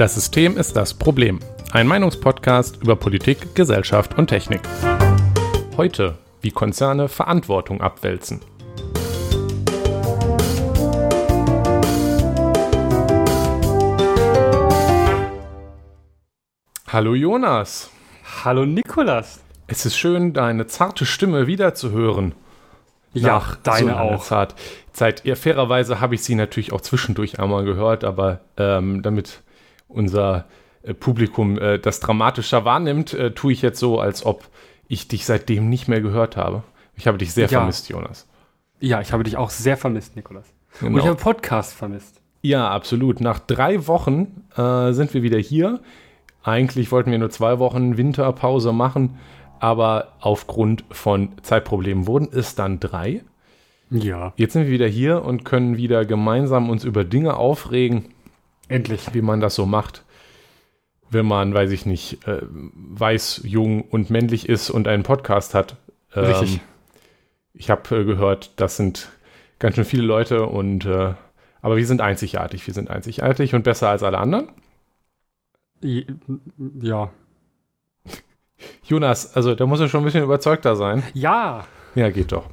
Das System ist das Problem. Ein Meinungspodcast über Politik, Gesellschaft und Technik. Heute, wie Konzerne Verantwortung abwälzen. Hallo Jonas. Hallo Nikolas. Es ist schön, deine zarte Stimme wiederzuhören. Ja, deine so auch. Zeit. Zeit. Ja, fairerweise habe ich sie natürlich auch zwischendurch einmal gehört, aber ähm, damit unser äh, Publikum äh, das dramatischer wahrnimmt, äh, tue ich jetzt so, als ob ich dich seitdem nicht mehr gehört habe. Ich habe dich sehr Ja. vermisst, Jonas. Ja, ich habe dich auch sehr vermisst, Nikolas. Und Genau. ich habe Podcast vermisst. Ja, absolut. Nach drei Wochen äh, sind wir wieder hier. Eigentlich wollten wir nur zwei Wochen Winterpause machen, aber aufgrund von Zeitproblemen wurden es dann drei. Ja, Jetzt sind wir wieder hier und können wieder gemeinsam uns über Dinge aufregen, endlich. wie man das so macht, wenn man, weiß ich nicht, äh, weiß, jung und männlich ist und einen Podcast hat. Ähm, Richtig. Ich habe äh, gehört, das sind ganz schön viele Leute und äh, aber wir sind einzigartig. Wir sind einzigartig und besser als alle anderen. Ja. Jonas, also da muss er schon ein bisschen überzeugter sein. Ja. Ja, geht doch.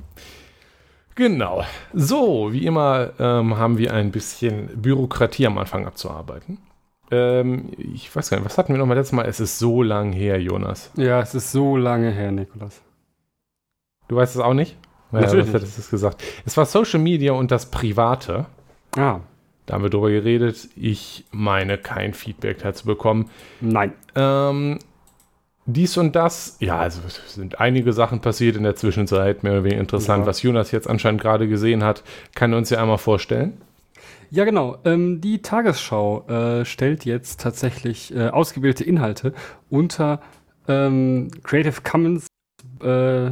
Genau. So, wie immer ähm, haben wir ein bisschen Bürokratie am Anfang abzuarbeiten. Ähm, ich weiß gar nicht, was hatten wir noch mal letztes Mal? Es ist so lang her, Jonas. Ja, es ist so lange her, Nikolas. Du weißt es auch nicht? Ja, Natürlich was hättest du es gesagt? Es war Social Media und das Private. Ah, Da haben wir drüber geredet. Ich meine, kein Feedback dazu bekommen. nein. Ähm, dies und das, ja, also es sind einige Sachen passiert in der Zwischenzeit, mehr oder weniger interessant. Ja. Was Jonas jetzt anscheinend gerade gesehen hat, kann er uns ja einmal vorstellen. Ja, genau. Ähm, die Tagesschau äh, stellt jetzt tatsächlich äh, ausgewählte Inhalte unter ähm, Creative Commons äh,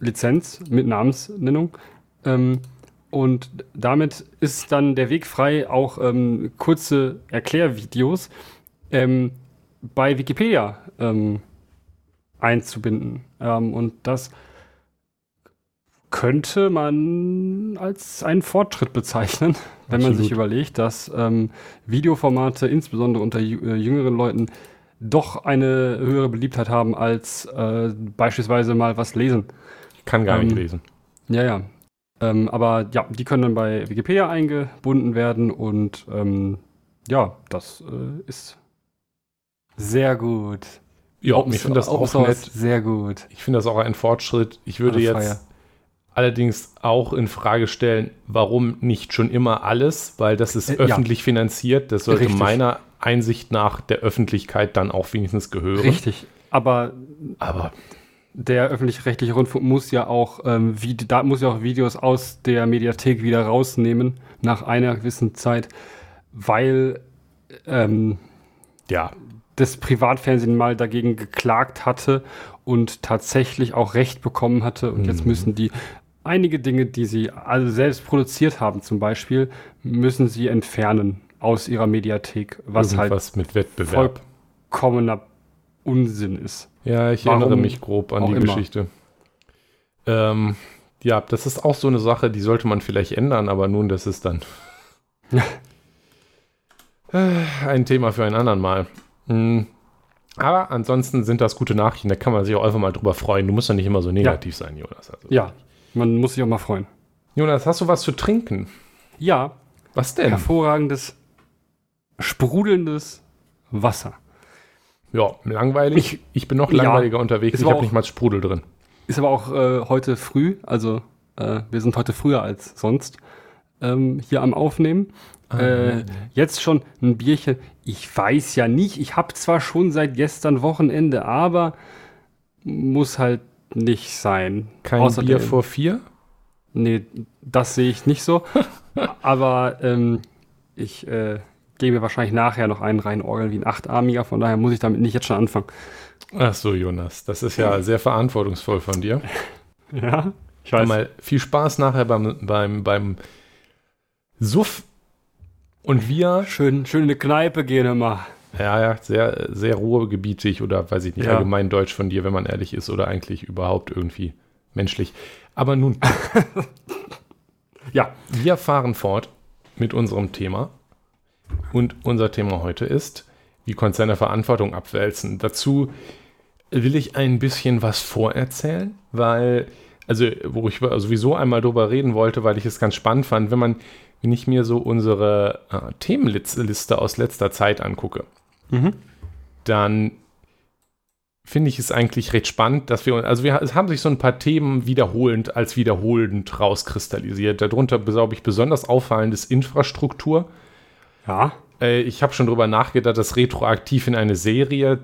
Lizenz mit Namensnennung. Ähm, und damit ist dann der Weg frei, auch ähm, kurze Erklärvideos ähm, bei Wikipedia ähm, einzubinden. Ähm, und das könnte man als einen Fortschritt bezeichnen, wenn man sich Absolut. überlegt, dass ähm, Videoformate insbesondere unter äh, jüngeren Leuten doch eine höhere Beliebtheit haben als äh, beispielsweise mal was lesen. Ich kann gar Ähm, nicht lesen. Ja, ja. Ähm, aber ja, die können dann bei Wikipedia eingebunden werden und ähm, ja, das äh, ist sehr gut. Ja, Open ich finde das auch nett. Sehr gut. Ich finde das auch ein Fortschritt. Ich würde jetzt Feier. allerdings auch in Frage stellen, warum nicht schon immer alles, weil das ist Äh, ja. öffentlich finanziert. Das sollte Richtig. meiner Einsicht nach der Öffentlichkeit dann auch wenigstens gehören. Richtig. Aber Aber der öffentlich-rechtliche Rundfunk muss ja auch ähm, wie, da muss ja auch Videos aus der Mediathek wieder rausnehmen nach einer gewissen Zeit, weil ähm, ja, das Privatfernsehen mal dagegen geklagt hatte und tatsächlich auch Recht bekommen hatte. Und jetzt Mhm. müssen die einige Dinge, die sie also selbst produziert haben, zum Beispiel, müssen sie entfernen aus ihrer Mediathek, was halt irgendwas mit Wettbewerb. vollkommener Unsinn ist. Ja, ich Warum erinnere mich grob an die immer. Geschichte. Ähm, ja, das ist auch so eine Sache, die sollte man vielleicht ändern, aber nun, das ist dann Äh, ein Thema für ein anderen Mal. Hm. Aber ansonsten sind das gute Nachrichten, da kann man sich auch einfach mal drüber freuen. Du musst ja nicht immer so negativ sein, Jonas. Also, Ja, man muss sich auch mal freuen. Jonas, hast du was zu trinken? Ja, Was denn? hervorragendes, sprudelndes Wasser. Ja, langweilig. Ich, bin noch Ja, langweiliger unterwegs. ist Ich habe nicht mal Sprudel drin. Ist aber auch äh, heute früh, also äh, wir sind heute früher als sonst ähm, hier am Aufnehmen. Äh, jetzt schon ein Bierchen. Ich weiß ja nicht, ich habe zwar schon seit gestern Wochenende, aber muss halt nicht sein. Kein Außerdem- Bier vor vier? Nee, das sehe ich nicht so. aber ähm, ich äh, mir wahrscheinlich nachher noch einen reinorgeln wie ein Achtarmiger, von daher muss ich damit nicht jetzt schon anfangen. Ach so, Jonas, das ist ja sehr verantwortungsvoll von dir. Ja, ich Hör mal, viel Spaß nachher beim, beim, beim Suff. Und wir, Schön, schön in eine Kneipe gehen immer. ja, ja, sehr, sehr ruhrgebietig oder weiß ich nicht, Ja. allgemein deutsch von dir, wenn man ehrlich ist oder eigentlich überhaupt irgendwie menschlich. Aber nun, Ja, wir fahren fort mit unserem Thema. Und unser Thema heute ist, wie Konzerne Verantwortung abwälzen. Dazu will ich ein bisschen was vorerzählen, weil, also, wo ich sowieso einmal drüber reden wollte, weil ich es ganz spannend fand, wenn man, wenn ich mir so unsere äh, Themenliste aus letzter Zeit angucke, mhm. dann finde ich es eigentlich recht spannend, dass wir, also wir, es haben sich so ein paar Themen wiederholend als wiederholend rauskristallisiert. Darunter, glaube ich, besonders auffallend ist Infrastruktur. Ja. Äh, ich habe schon darüber nachgedacht, das retroaktiv in eine Serie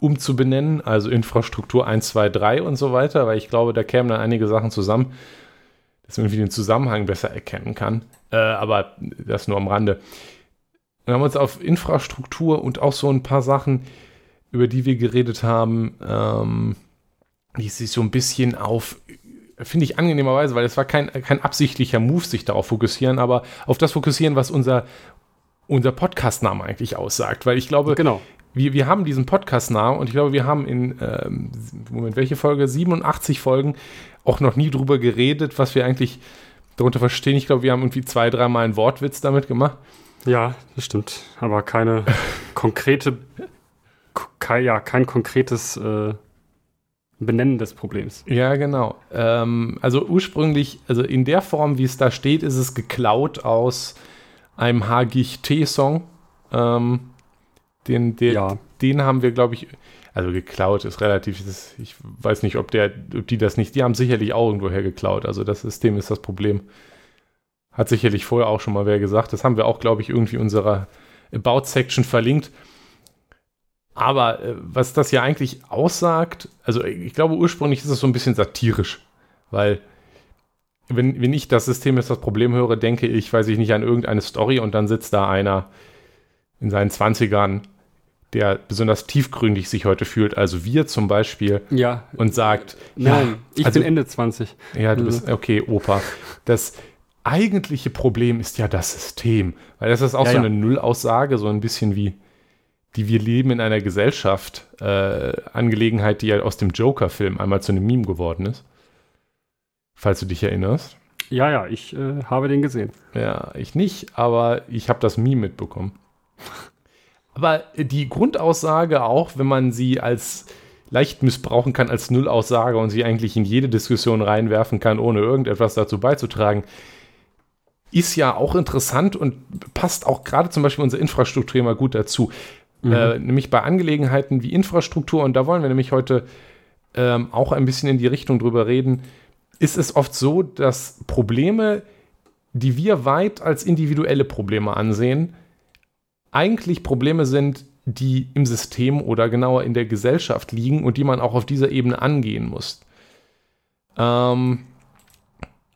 umzubenennen, also Infrastruktur 1, 2, 3 und so weiter, weil ich glaube, da kämen dann einige Sachen zusammen, dass man irgendwie den Zusammenhang besser erkennen kann. Äh, aber das nur am Rande. Wir haben uns auf Infrastruktur und auch so ein paar Sachen über die wir geredet haben, ähm, die sich so ein bisschen auf, finde ich angenehmerweise, weil es war kein, kein absichtlicher Move, sich darauf fokussieren, aber auf das fokussieren, was unser, unser Podcast-Name eigentlich aussagt. Weil ich glaube, genau. Wir, wir haben diesen Podcast-Namen und ich glaube, wir haben in, ähm, Moment, welche Folge? 87 Folgen auch noch nie drüber geredet, was wir eigentlich darunter verstehen. Ich glaube, wir haben irgendwie zwei, dreimal einen Wortwitz damit gemacht. Ja, das stimmt. Aber keine konkrete kein, ja, kein konkretes äh, Benennen des Problems. Ja, genau. Ähm, also ursprünglich, also in der Form, wie es da steht, ist es geklaut aus einem Hagicht-T-Song. Ähm, den, den, ja. den haben wir, glaube ich, also geklaut ist relativ, das, ich weiß nicht, ob, der, ob die das nicht, die haben sicherlich auch irgendwoher geklaut. Also das System ist das Problem. Hat sicherlich vorher auch schon mal wer gesagt. Das haben wir auch, glaube ich, irgendwie unserer About-Section verlinkt. Aber äh, was das ja eigentlich aussagt, also ich glaube ursprünglich ist es so ein bisschen satirisch, weil wenn, wenn ich das System ist das Problem höre, denke ich, weiß ich nicht, an irgendeine Story und dann sitzt da einer in seinen 20ern, der besonders tiefgründig sich heute fühlt, also wir zum Beispiel, ja. und sagt, Nein, ja, ich also, bin Ende 20. Ja, du bist, okay, Opa. Das eigentliche Problem ist ja das System, weil das ist auch ja, so eine Nullaussage, so ein bisschen wie, die wir leben in einer Gesellschaft äh, Angelegenheit, die ja aus dem Joker-Film einmal zu einem Meme geworden ist. Falls du dich erinnerst. Ja, ja, ich äh, habe den gesehen. Ja, ich nicht, aber ich habe das Meme mitbekommen. aber die Grundaussage, auch wenn man sie als leicht missbrauchen kann als Nullaussage und sie eigentlich in jede Diskussion reinwerfen kann, ohne irgendetwas dazu beizutragen, ist ja auch interessant und passt auch gerade zum Beispiel unser Infrastruktur immer gut dazu. Mhm. Äh, nämlich bei Angelegenheiten wie Infrastruktur, und da wollen wir nämlich heute ähm, auch ein bisschen in die Richtung drüber reden, ist es oft so, dass Probleme, die wir weit als individuelle Probleme ansehen, eigentlich Probleme sind, die im System oder genauer in der Gesellschaft liegen und die man auch auf dieser Ebene angehen muss. Ähm,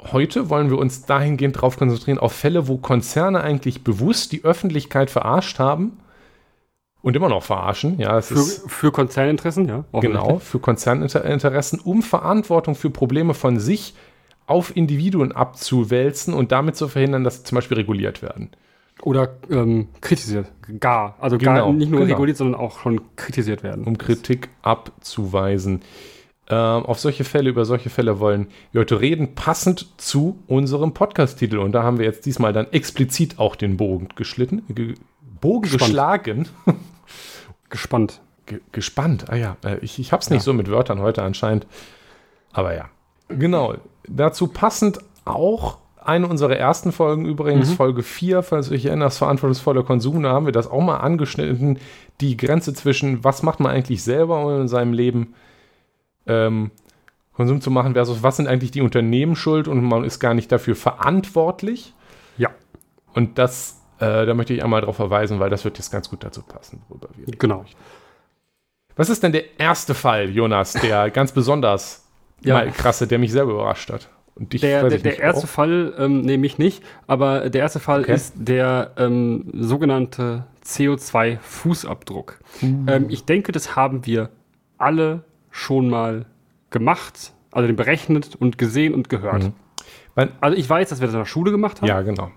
heute wollen wir uns dahingehend darauf konzentrieren, auf Fälle, wo Konzerne eigentlich bewusst die Öffentlichkeit verarscht haben und immer noch verarschen. Ja, für, für Konzerninteressen, ja. Genau, für Konzerninteressen, um Verantwortung für Probleme von sich auf Individuen abzuwälzen und damit zu verhindern, dass sie zum Beispiel reguliert werden. Oder ähm, kritisiert, gar. Also genau, gar nicht nur genau. reguliert, sondern auch schon kritisiert werden. Um Kritik abzuweisen. Ähm, auf solche Fälle, über solche Fälle wollen wir heute reden, passend zu unserem Podcast-Titel. Und da haben wir jetzt diesmal dann explizit auch den Bogen geschlitten, ge Bogen Gespannt. geschlagen. Gespannt. Ge gespannt, ah ja. Äh, ich, ich hab's nicht ja. so mit Wörtern heute anscheinend. Aber ja. Genau. Dazu passend auch eine unserer ersten Folgen übrigens, mhm. Folge 4, falls du dich erinnerst, verantwortungsvoller Konsum, da haben wir das auch mal angeschnitten, die Grenze zwischen, was macht man eigentlich selber um in seinem Leben ähm, Konsum zu machen, versus was sind eigentlich die Unternehmen schuld und man ist gar nicht dafür verantwortlich. Ja. Und das äh, da möchte ich einmal darauf verweisen, weil das wird jetzt ganz gut dazu passen, worüber wir Genau. Möchten. Was ist denn der erste Fall, Jonas, der ganz besonders ja. mal krasse, der mich selber überrascht hat? Und dich, der, der, der erste auch. Fall, ähm, nee, mich nicht, aber der erste Fall okay. ist der ähm, sogenannte CO2-Fußabdruck. Mhm. Ähm, ich denke, das haben wir alle schon mal gemacht, also den berechnet und gesehen und gehört. Mhm. Also ich weiß, dass wir das in der Schule gemacht haben. Ja, genau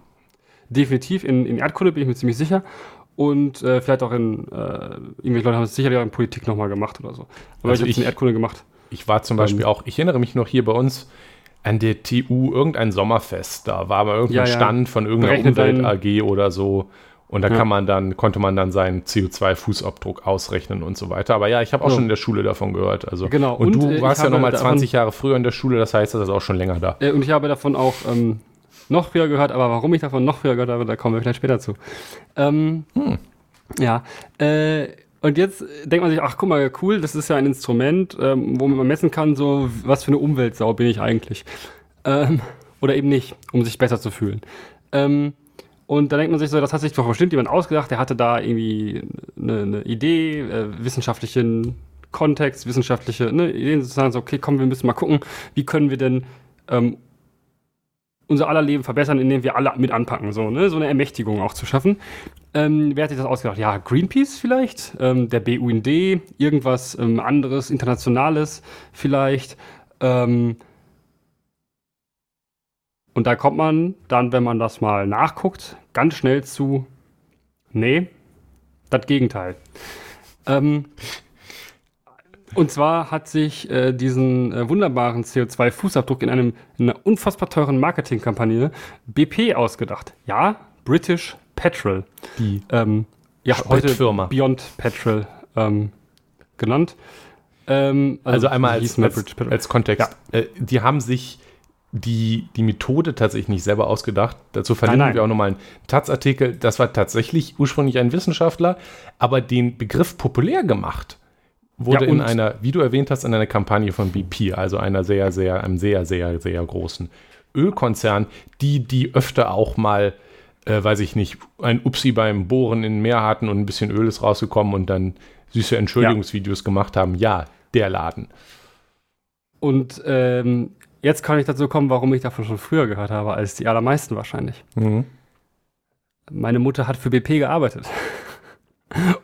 definitiv in, in Erdkunde, bin ich mir ziemlich sicher. Und äh, vielleicht auch in, äh, irgendwelche Leute haben es sicherlich auch in Politik nochmal gemacht oder so. Aber also ich habe es in Erdkunde gemacht. Ich war zum Beispiel ähm, auch, ich erinnere mich noch hier bei uns an der TU irgendein Sommerfest. Da war aber irgendein ja, ja. Stand von irgendeiner Umwelt AG oder so. Und da Ja. kann man dann, konnte man dann seinen CO2-Fußabdruck ausrechnen und so weiter. Aber ja, ich habe auch schon in der Schule davon gehört. Also, Genau, Und, und, du äh, warst ja habe noch mal davon- 20 Jahre früher in der Schule, das heißt, das ist auch schon länger da. Äh, und ich habe davon auch ähm, noch früher gehört, aber warum ich davon noch früher gehört habe, da kommen wir vielleicht später zu. Ähm, Hm. Ja, äh, und jetzt denkt man sich, ach guck mal, cool, das ist ja ein Instrument, ähm, womit man messen kann, so was für eine Umweltsau bin ich eigentlich. Ähm, oder eben nicht, um sich besser zu fühlen. Ähm, und da denkt man sich so, das hat sich doch bestimmt jemand ausgedacht, der hatte da irgendwie eine, eine Idee, äh, wissenschaftlichen Kontext, wissenschaftliche ne, Ideen, sozusagen so, okay, komm, wir müssen mal gucken, wie können wir denn ähm, unser aller Leben verbessern, indem wir alle mit anpacken, so, ne? so eine Ermächtigung auch zu schaffen. Ähm, wer hat sich das ausgedacht? Ja, Greenpeace vielleicht, ähm, der BUND, irgendwas ähm, anderes, internationales vielleicht. Ähm, und da kommt man dann, wenn man das mal nachguckt, ganz schnell zu, nee, das Gegenteil. Ähm, und zwar hat sich äh, diesen äh, wunderbaren CO2-Fußabdruck in, einem, in einer unfassbar teuren Marketingkampagne BP ausgedacht. Ja, British Petrol. Die Ähm, ja, heute Spritfirma. Beyond Petrol ähm, genannt. Ähm, Also, einmal die als, als, als Kontext. Äh, die haben sich die, die Methode tatsächlich nicht selber ausgedacht. Dazu verlinken nein. wir auch nochmal einen Taz-Artikel. Das war tatsächlich ursprünglich ein Wissenschaftler, aber den Begriff populär gemacht wurde Ja, in einer, wie du erwähnt hast, in einer Kampagne von BP, also einer sehr, sehr, einem sehr, sehr, sehr großen Ölkonzern, die, die öfter auch mal, äh, weiß ich nicht, ein Upsi beim Bohren in Meer hatten und ein bisschen Öl ist rausgekommen und dann süße Entschuldigungsvideos gemacht haben. Ja, der Laden. Und ähm, jetzt kann ich dazu kommen, warum ich davon schon früher gehört habe, als die allermeisten wahrscheinlich. Mhm. Meine Mutter hat für BP gearbeitet.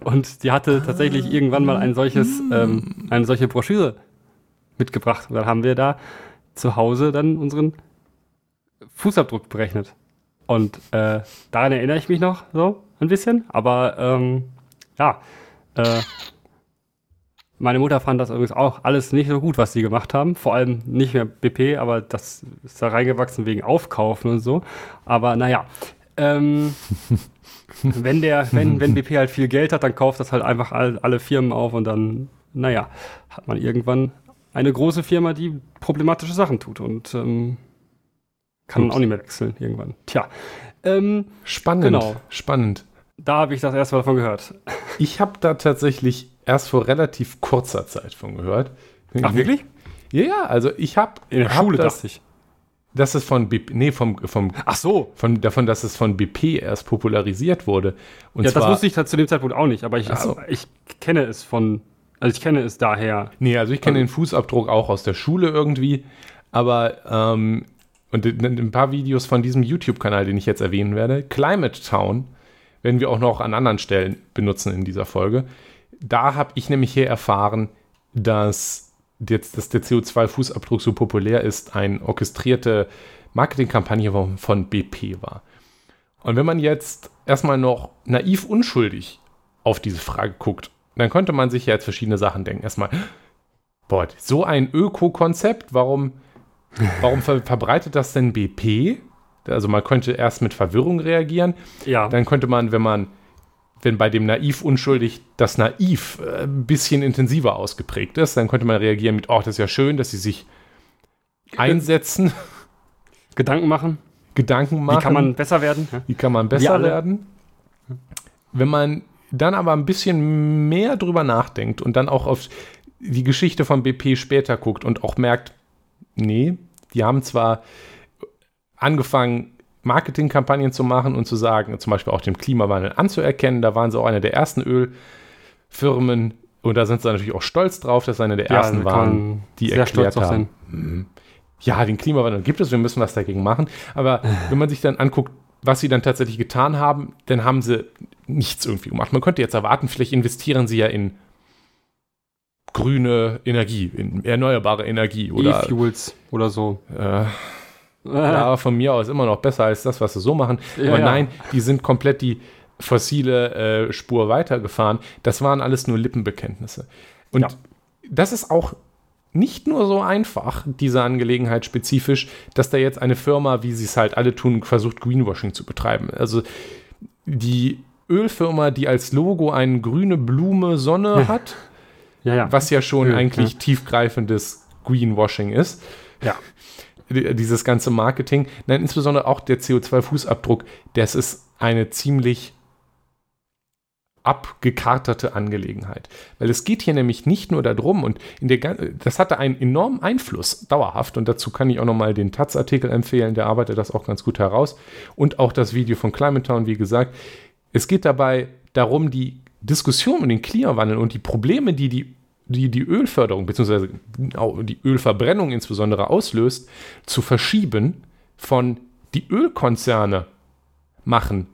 Und die hatte tatsächlich irgendwann mal ein solches, ähm, eine solche Broschüre mitgebracht. Und dann haben wir da zu Hause dann unseren Fußabdruck berechnet. Und äh, daran erinnere ich mich noch so ein bisschen. Aber ähm, ja, äh, meine Mutter fand das übrigens auch alles nicht so gut, was sie gemacht haben. Vor allem nicht mehr BP, aber das ist da reingewachsen wegen Aufkaufen und so. Aber naja, ähm, wenn, der, wenn, wenn BP halt viel Geld hat, dann kauft das halt einfach all, alle Firmen auf und dann, naja, hat man irgendwann eine große Firma, die problematische Sachen tut und ähm, kann Ups. auch nicht mehr wechseln irgendwann. Tja, ähm, Spannend. Genau. Spannend. da habe ich das erste Mal davon gehört. Ich habe da tatsächlich erst vor relativ kurzer Zeit von gehört. Ach, wirklich? Ja, ja, also ich habe In der hab Schule das, dachte ich. Dass es von BP, nee, vom, vom, Ach so. von, davon, dass es von BP erst popularisiert wurde. Und ja, das zwar, wusste ich zu dem Zeitpunkt auch nicht, aber ich, Ach so. aber ich kenne es von, also ich kenne es daher. Nee, also ich kenne den Fußabdruck auch aus der Schule irgendwie, aber ähm, und in- in ein paar Videos von diesem YouTube-Kanal, den ich jetzt erwähnen werde, Climate Town, werden wir auch noch an anderen Stellen benutzen in dieser Folge. Da habe ich nämlich hier erfahren, dass, jetzt, dass der CO2-Fußabdruck so populär ist, eine orchestrierte Marketingkampagne von, BP war. Und wenn man jetzt erstmal noch naiv unschuldig auf diese Frage guckt, dann könnte man sich ja jetzt verschiedene Sachen denken. Erstmal, boah, so ein Öko-Konzept, warum, warum ver verbreitet das denn BP? Also man könnte erst mit Verwirrung reagieren. Ja. Dann könnte man, wenn man, wenn bei dem Naiv unschuldig das Naiv äh, ein bisschen intensiver ausgeprägt ist, dann könnte man reagieren mit, oh, das ist ja schön, dass sie sich einsetzen, Gedanken machen. Gedanken machen. Wie kann man besser werden? Wie kann man besser werden? Wenn man dann aber ein bisschen mehr drüber nachdenkt und dann auch auf die Geschichte von BP später guckt und auch merkt, nee, die haben zwar angefangen, Marketingkampagnen zu machen und zu sagen, zum Beispiel auch den Klimawandel anzuerkennen, da waren sie auch eine der ersten Ölfirmen und da sind sie natürlich auch stolz drauf, dass sie eine der Ja, ersten waren, die sehr erklärt haben, sein. ja, den Klimawandel gibt es, wir müssen was dagegen machen. Aber wenn man sich dann anguckt, was sie dann tatsächlich getan haben, dann haben sie nichts irgendwie gemacht. Man könnte jetzt erwarten, vielleicht investieren sie ja in grüne Energie, in erneuerbare Energie oder E-Fuels oder so. äh, ja, von mir aus immer noch besser als das, was sie so machen. Ja, Aber ja. nein, die sind komplett die fossile äh, Spur weitergefahren. Das waren alles nur Lippenbekenntnisse. Und Ja. das ist auch nicht nur so einfach, diese Angelegenheit spezifisch, dass da jetzt eine Firma, wie sie es halt alle tun, versucht, Greenwashing zu betreiben. Also die Ölfirma, die als Logo eine grüne Blume Sonne Ja. hat, Ja, ja. was ja schon Öl, eigentlich tiefgreifendes Greenwashing ist. ja. Die- Dieses ganze Marketing. Nein, insbesondere auch der CO2-Fußabdruck, das ist eine ziemlich abgekartete Angelegenheit. Weil es geht hier nämlich nicht nur darum, und in der, das hatte einen enormen Einfluss, dauerhaft, und dazu kann ich auch nochmal den Taz-Artikel empfehlen, der arbeitet das auch ganz gut heraus, und auch das Video von Climate Town, wie gesagt. Es geht dabei darum, die Diskussion um den Klimawandel und die Probleme, die die, die, die Ölförderung bzw. die Ölverbrennung insbesondere auslöst, zu verschieben von die Ölkonzerne machen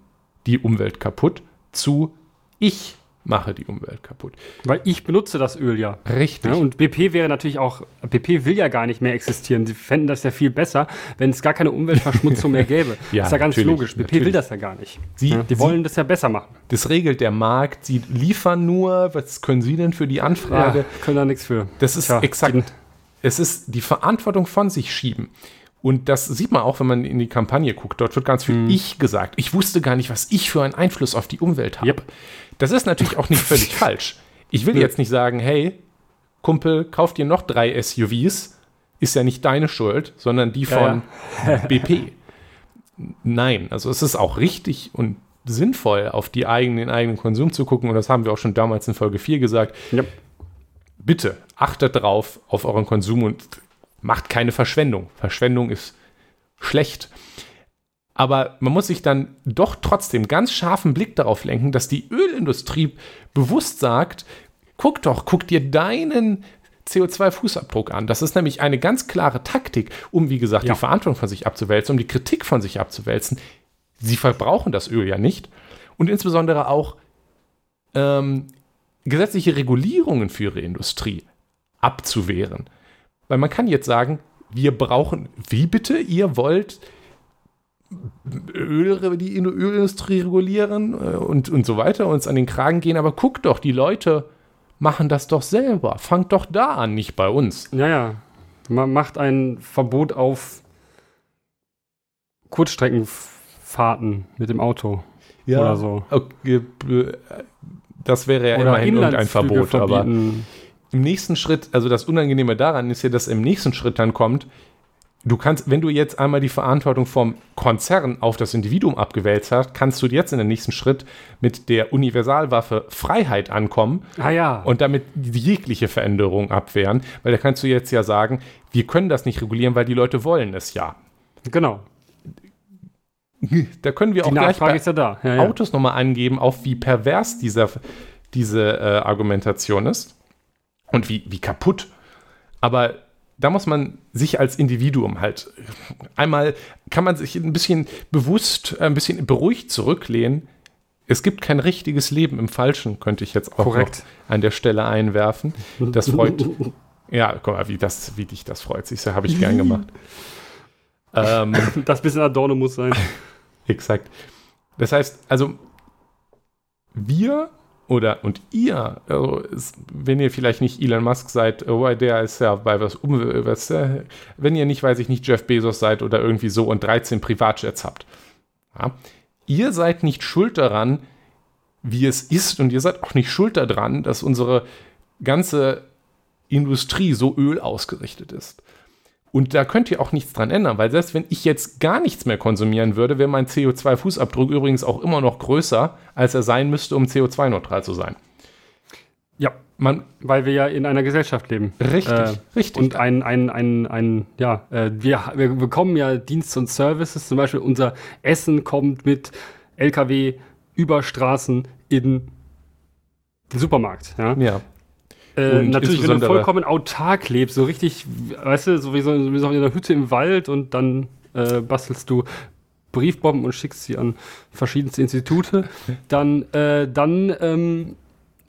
die Umwelt kaputt zu ich mache die Umwelt kaputt. Weil ich benutze das Öl ja. Richtig. Ja, und BP wäre natürlich auch, BP will ja gar nicht mehr existieren. Sie fänden das ja viel besser, wenn es gar keine Umweltverschmutzung mehr gäbe. Ja, ist ja ganz logisch. BP natürlich. will das ja gar nicht. Sie- ja, die sie- wollen das ja besser machen. das regelt der Markt. Sie liefern nur, was können Sie denn für die Anfrage? Ja, können da nichts für. Das ist Tja, exakt. Es ist die Verantwortung von sich schieben. Und das sieht man auch, wenn man in die Kampagne guckt. Dort wird ganz Hm. viel Ich gesagt. Ich wusste gar nicht, was ich für einen Einfluss auf die Umwelt habe. Yep. Das ist natürlich auch nicht völlig falsch. Ich will jetzt nicht sagen, hey, Kumpel, kauf dir noch drei SUVs. Ist ja nicht deine Schuld, sondern die von BP. Nein, also es ist auch richtig und sinnvoll, auf die eigenen, den eigenen Konsum zu gucken. Und das haben wir auch schon damals in Folge 4 gesagt Yep. bitte achtet drauf auf euren Konsum und macht keine Verschwendung. Verschwendung ist schlecht. Aber man muss sich dann doch trotzdem ganz scharfen Blick darauf lenken, dass die Ölindustrie bewusst sagt, guck doch, guck dir deinen CO2-Fußabdruck an. Das ist nämlich eine ganz klare Taktik, um, wie gesagt, Ja. die Verantwortung von sich abzuwälzen, um die Kritik von sich abzuwälzen. Sie verbrauchen das Öl ja nicht. Und insbesondere auch ähm, gesetzliche Regulierungen für ihre Industrie abzuwehren. Weil man kann jetzt sagen, wir brauchen, wie bitte, ihr wollt Öl, die In- Ölindustrie regulieren äh, und, und so weiter, uns an den Kragen gehen, aber guckt doch, die Leute machen das doch selber. Fangt doch da an, nicht bei uns. Ja, ja. Man macht ein Verbot auf Kurzstreckenfahrten mit dem Auto oder so. Okay, äh, das wäre ja oder immerhin irgendein Verbot, aber verbieten. Im nächsten Schritt, also das Unangenehme daran ist ja, dass im nächsten Schritt dann kommt, du kannst, wenn du jetzt einmal die Verantwortung vom Konzern auf das Individuum abgewälzt hast, kannst du jetzt in den nächsten Schritt mit der Universalwaffe Freiheit ankommen Ah ja. und damit jegliche Veränderung abwehren, weil da kannst du jetzt ja sagen, wir können das nicht regulieren, weil die Leute wollen es ja. genau. Da können wir Die auch gleich Nachfrage bei ja da. Ja, ja. Autos nochmal angeben, auf wie pervers dieser, diese äh, Argumentation ist und wie, wie kaputt. Aber da muss man sich als Individuum halt einmal, kann man sich ein bisschen bewusst, äh, ein bisschen beruhigt zurücklehnen. Es gibt kein richtiges Leben im Falschen, könnte ich jetzt auch an der Stelle einwerfen. Das freut, ja, guck mal, wie, das, wie dich das freut. Siehst du, habe ich gern gemacht. ähm, Das bisschen Adorno muss sein. Exakt. Das heißt, also wir oder und ihr, also es, wenn ihr vielleicht nicht Elon Musk seid, oh, der ist ja bei was um, was, äh, wenn ihr nicht, weiß ich nicht, Jeff Bezos seid oder irgendwie so und 13 Privatjets habt. Ja, ihr seid nicht schuld daran, wie es ist und ihr seid auch nicht schuld daran, dass unsere ganze Industrie so Öl ausgerichtet ist. Und da könnt ihr auch nichts dran ändern, weil selbst wenn ich jetzt gar nichts mehr konsumieren würde, wäre mein CO2-Fußabdruck übrigens auch immer noch größer, als er sein müsste, um CO2-neutral zu sein. Ja, Man, weil wir ja in einer Gesellschaft leben. richtig, Äh, richtig. Und ein, ein, ein, ein ja, äh, wir, wir bekommen ja Dienste und Services. Zum Beispiel unser Essen kommt mit LKW über Straßen in den Supermarkt. Ja? ja, Äh, natürlich, wenn du vollkommen autark lebst, so richtig, weißt du, so wie so, wie so in einer Hütte im Wald und dann äh, bastelst du Briefbomben und schickst sie an verschiedenste Institute, dann, äh, dann, ähm,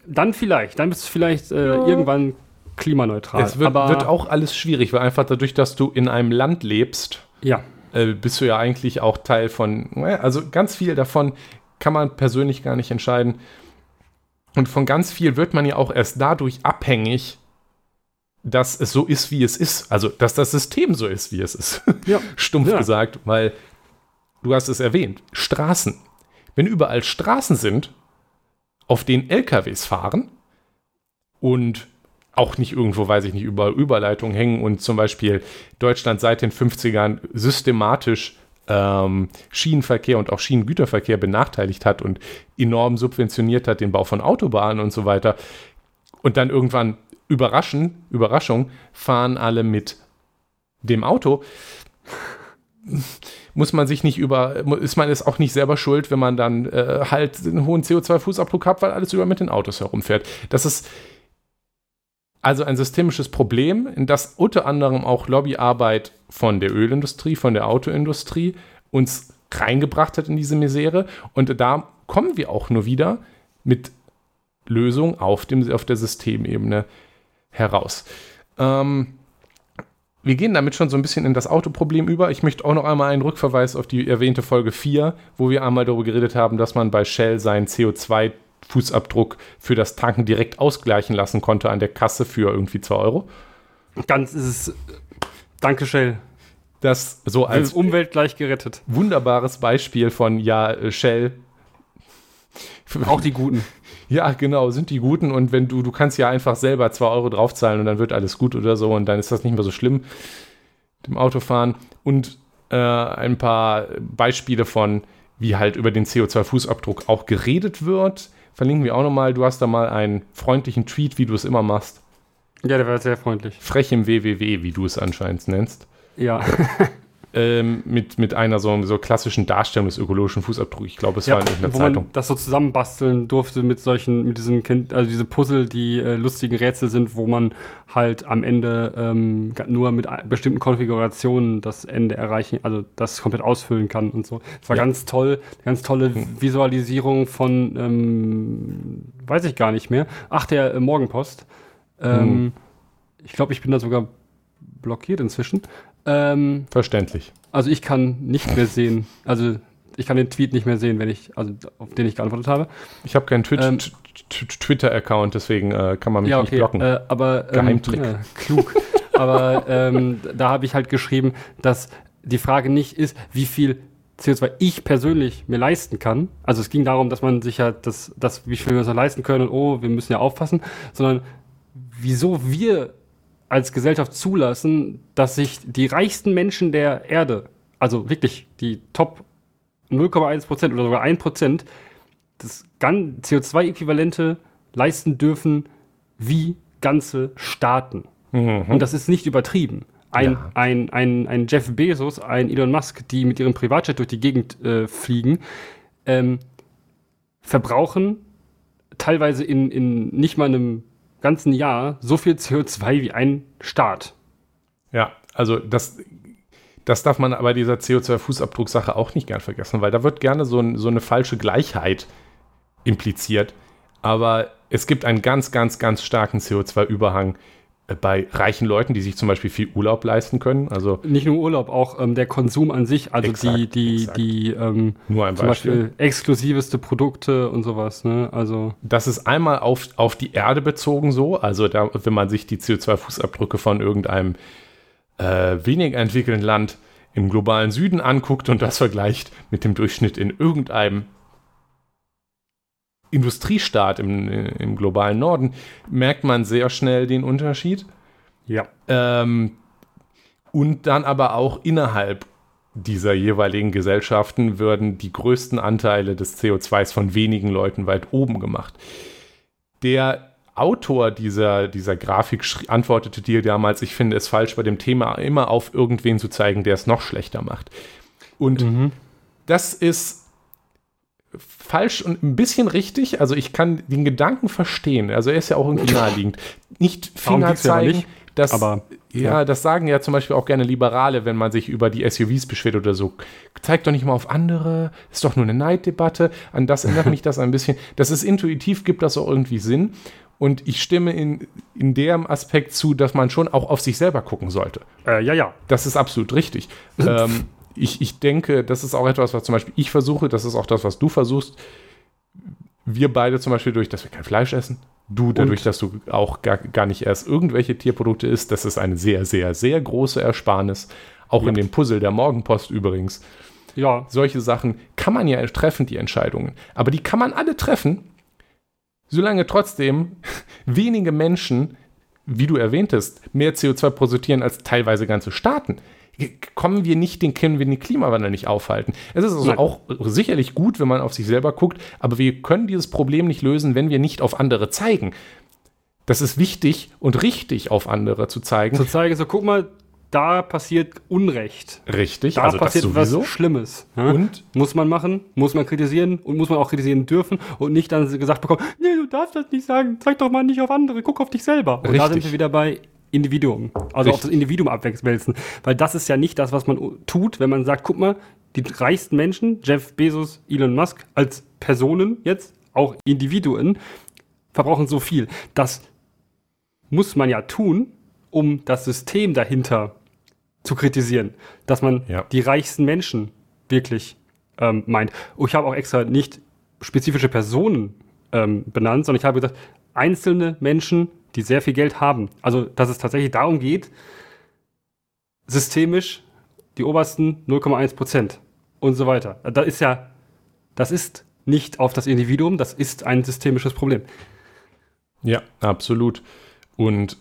dann vielleicht, dann bist du vielleicht äh, irgendwann klimaneutral. es wird, Aber wird auch alles schwierig, weil einfach dadurch, dass du in einem Land lebst, ja, äh, bist du ja eigentlich auch Teil von, also ganz viel davon kann man persönlich gar nicht entscheiden. Und von ganz viel wird man ja auch erst dadurch abhängig, dass es so ist, wie es ist. Also, dass das System so ist, wie es ist. Ja. Stumpf Ja. gesagt, weil du hast es erwähnt, Straßen. wenn überall Straßen sind, auf denen LKWs fahren und auch nicht irgendwo, weiß ich nicht, überall Überleitungen hängen und zum Beispiel Deutschland seit den 50ern systematisch ähm, Schienenverkehr und auch Schienengüterverkehr benachteiligt hat und enorm subventioniert hat den Bau von Autobahnen und so weiter. Und dann irgendwann überraschen, Überraschung, fahren alle mit dem Auto. Muss man sich nicht über, ist man es auch nicht selber schuld, wenn man dann äh, halt einen hohen CO2-Fußabdruck hat, weil alles über mit den Autos herumfährt. Das ist also ein systemisches Problem, in das unter anderem auch Lobbyarbeit von der Ölindustrie, von der Autoindustrie uns reingebracht hat in diese Misere. Und da kommen wir auch nur wieder mit Lösungen auf, auf der Systemebene heraus. Ähm, wir gehen damit schon so ein bisschen in das Autoproblem über. Ich möchte auch noch einmal einen Rückverweis auf die erwähnte Folge 4, wo wir einmal darüber geredet haben, dass man bei Shell seinen CO2-Fußabdruck für das Tanken direkt ausgleichen lassen konnte an der Kasse für irgendwie 2 Euro. Ganz ist es. Danke, Shell. Das so als Umwelt gleich gerettet. Wunderbares Beispiel von, ja, Shell. Auch die Guten. Ja, genau, sind die guten und wenn du, du kannst ja einfach selber 2 Euro draufzahlen und dann wird alles gut oder so und dann ist das nicht mehr so schlimm dem Autofahren. Und äh, ein paar Beispiele von, wie halt über den CO2-Fußabdruck auch geredet wird. Verlinken wir auch nochmal. Du hast da mal einen freundlichen Tweet, wie du es immer machst. Ja, der war sehr freundlich. Frech im WWW, wie du es anscheinend nennst. Ja. ähm, mit, mit einer so, so klassischen Darstellung des ökologischen Fußabdrucks. Ich glaube, es ja, war in irgendeiner wo Zeitung. man das so zusammenbasteln durfte mit solchen, mit diesen Kind, also diese Puzzle, die äh, lustigen Rätsel sind, wo man halt am Ende ähm, nur mit bestimmten Konfigurationen das Ende erreichen, also das komplett ausfüllen kann und so. Es war Ja. ganz toll, ganz tolle Visualisierung von, ähm, weiß ich gar nicht mehr. Ach, der äh, Morgenpost. Ähm, Hm. Ich glaube, ich bin da sogar blockiert inzwischen. Ähm, Verständlich. also ich kann nicht mehr sehen, also ich kann den Tweet nicht mehr sehen, wenn ich, also auf den ich geantwortet habe. Ich habe keinen Ähm, Twitter-Account, deswegen äh, kann man mich ja, nicht okay, blocken. äh, aber ähm, Geheimtrick. Ja, klug. aber ähm, da habe ich halt geschrieben, dass die Frage nicht ist, wie viel CO2 ich persönlich mir leisten kann. Also es ging darum, dass man sich ja das, das wie viel wir uns leisten können und oh, wir müssen ja aufpassen, sondern wieso wir als Gesellschaft zulassen, dass sich die reichsten Menschen der Erde, also wirklich die Top 0,1 Prozent oder sogar 1 Prozent, das gan- CO2-Äquivalente leisten dürfen wie ganze Staaten. Mhm. Und das ist nicht übertrieben. Ein, Ja. ein, ein, ein Jeff Bezos, ein Elon Musk, die mit ihrem Privatjet durch die Gegend äh, fliegen, ähm, verbrauchen teilweise in, in nicht mal einem ganzen Jahr so viel CO2 wie ein Staat. Ja, also das, das darf man bei dieser CO2-Fußabdrucksache auch nicht gern vergessen, weil da wird gerne so, ein, so eine falsche Gleichheit impliziert. Aber es gibt einen ganz, ganz, ganz starken CO2-Überhang äh, bei reichen Leuten, die sich zum Beispiel viel Urlaub leisten können. Also Nicht nur Urlaub, auch ähm, der Konsum an sich, also Exakt, die, die, exakt. die ähm, nur ein zum Beispiel. Beispiel exklusiveste Produkte und sowas. Ne? Also Das ist einmal auf, auf die Erde bezogen so. Also da, wenn man sich die CO2-Fußabdrücke von irgendeinem äh, weniger entwickelten Land im globalen Süden anguckt und das vergleicht mit dem Durchschnitt in irgendeinem Industriestaat im, im globalen Norden, merkt man sehr schnell den Unterschied. ja. Ähm, und dann aber auch innerhalb dieser jeweiligen Gesellschaften würden die größten Anteile des CO2s von wenigen Leuten weit oben gemacht. Der Autor dieser, dieser Grafik antwortete dir damals, ich finde es falsch, bei dem Thema immer auf irgendwen zu zeigen, der es noch schlechter macht. Und Mhm. das ist falsch und ein bisschen richtig. Also ich kann den Gedanken verstehen. Also er ist ja auch irgendwie naheliegend. Nicht Finger zeigen, nicht, dass, aber, ja, ja. das sagen ja zum Beispiel auch gerne Liberale, wenn man sich über die SUVs beschwert oder so. Zeigt doch nicht mal auf andere, ist doch nur eine Neiddebatte. An das erinnert mich das ein bisschen. Das ist intuitiv, gibt das auch irgendwie Sinn. Und ich stimme in, in dem Aspekt zu, dass man schon auch auf sich selber gucken sollte. Äh, ja, ja. Das ist absolut richtig. ähm, ich, ich denke, das ist auch etwas, was zum Beispiel ich versuche, das ist auch das, was du versuchst. Wir beide zum Beispiel durch, dass wir kein Fleisch essen. Du dadurch, dass du auch gar, gar nicht erst irgendwelche Tierprodukte isst. Das ist eine sehr, sehr, sehr große Ersparnis. Auch in Ja. dem Puzzle der Morgenpost übrigens. Ja, Solche Sachen kann man ja treffen, die Entscheidungen. Aber die kann man alle treffen, solange trotzdem wenige Menschen, wie du erwähntest, mehr CO2 produzieren als teilweise ganze Staaten kommen wir nicht, den können wir den Klimawandel nicht aufhalten. Es ist also Nein. auch sicherlich gut, wenn man auf sich selber guckt, aber wir können dieses Problem nicht lösen, wenn wir nicht auf andere zeigen. Das ist wichtig und richtig, auf andere zu zeigen. Zu zeigen, so guck mal, da passiert Unrecht. Richtig, da also passiert was Schlimmes. Ja? Und muss man machen, muss man kritisieren und muss man auch kritisieren dürfen und nicht dann gesagt bekommen, nee, du darfst das nicht sagen, zeig doch mal nicht auf andere, guck auf dich selber. Und Richtig. da sind wir wieder bei Individuum. Also Richtig. auf das Individuum abwälzen. Weil das ist ja nicht das, was man tut, wenn man sagt, guck mal, die reichsten Menschen, Jeff Bezos, Elon Musk, als Personen jetzt, auch Individuen, verbrauchen so viel. Das muss man ja tun, um das System dahinter zu kritisieren. Dass man ja. die reichsten Menschen wirklich ähm, meint. Oh, ich habe auch extra nicht spezifische Personen ähm, benannt, sondern ich habe gesagt, einzelne Menschen, die sehr viel Geld haben. Also, dass es tatsächlich darum geht, systemisch die obersten 0,1 Prozent und so weiter. Da ist ja, das ist nicht auf das Individuum, das ist ein systemisches Problem. Ja, absolut. Und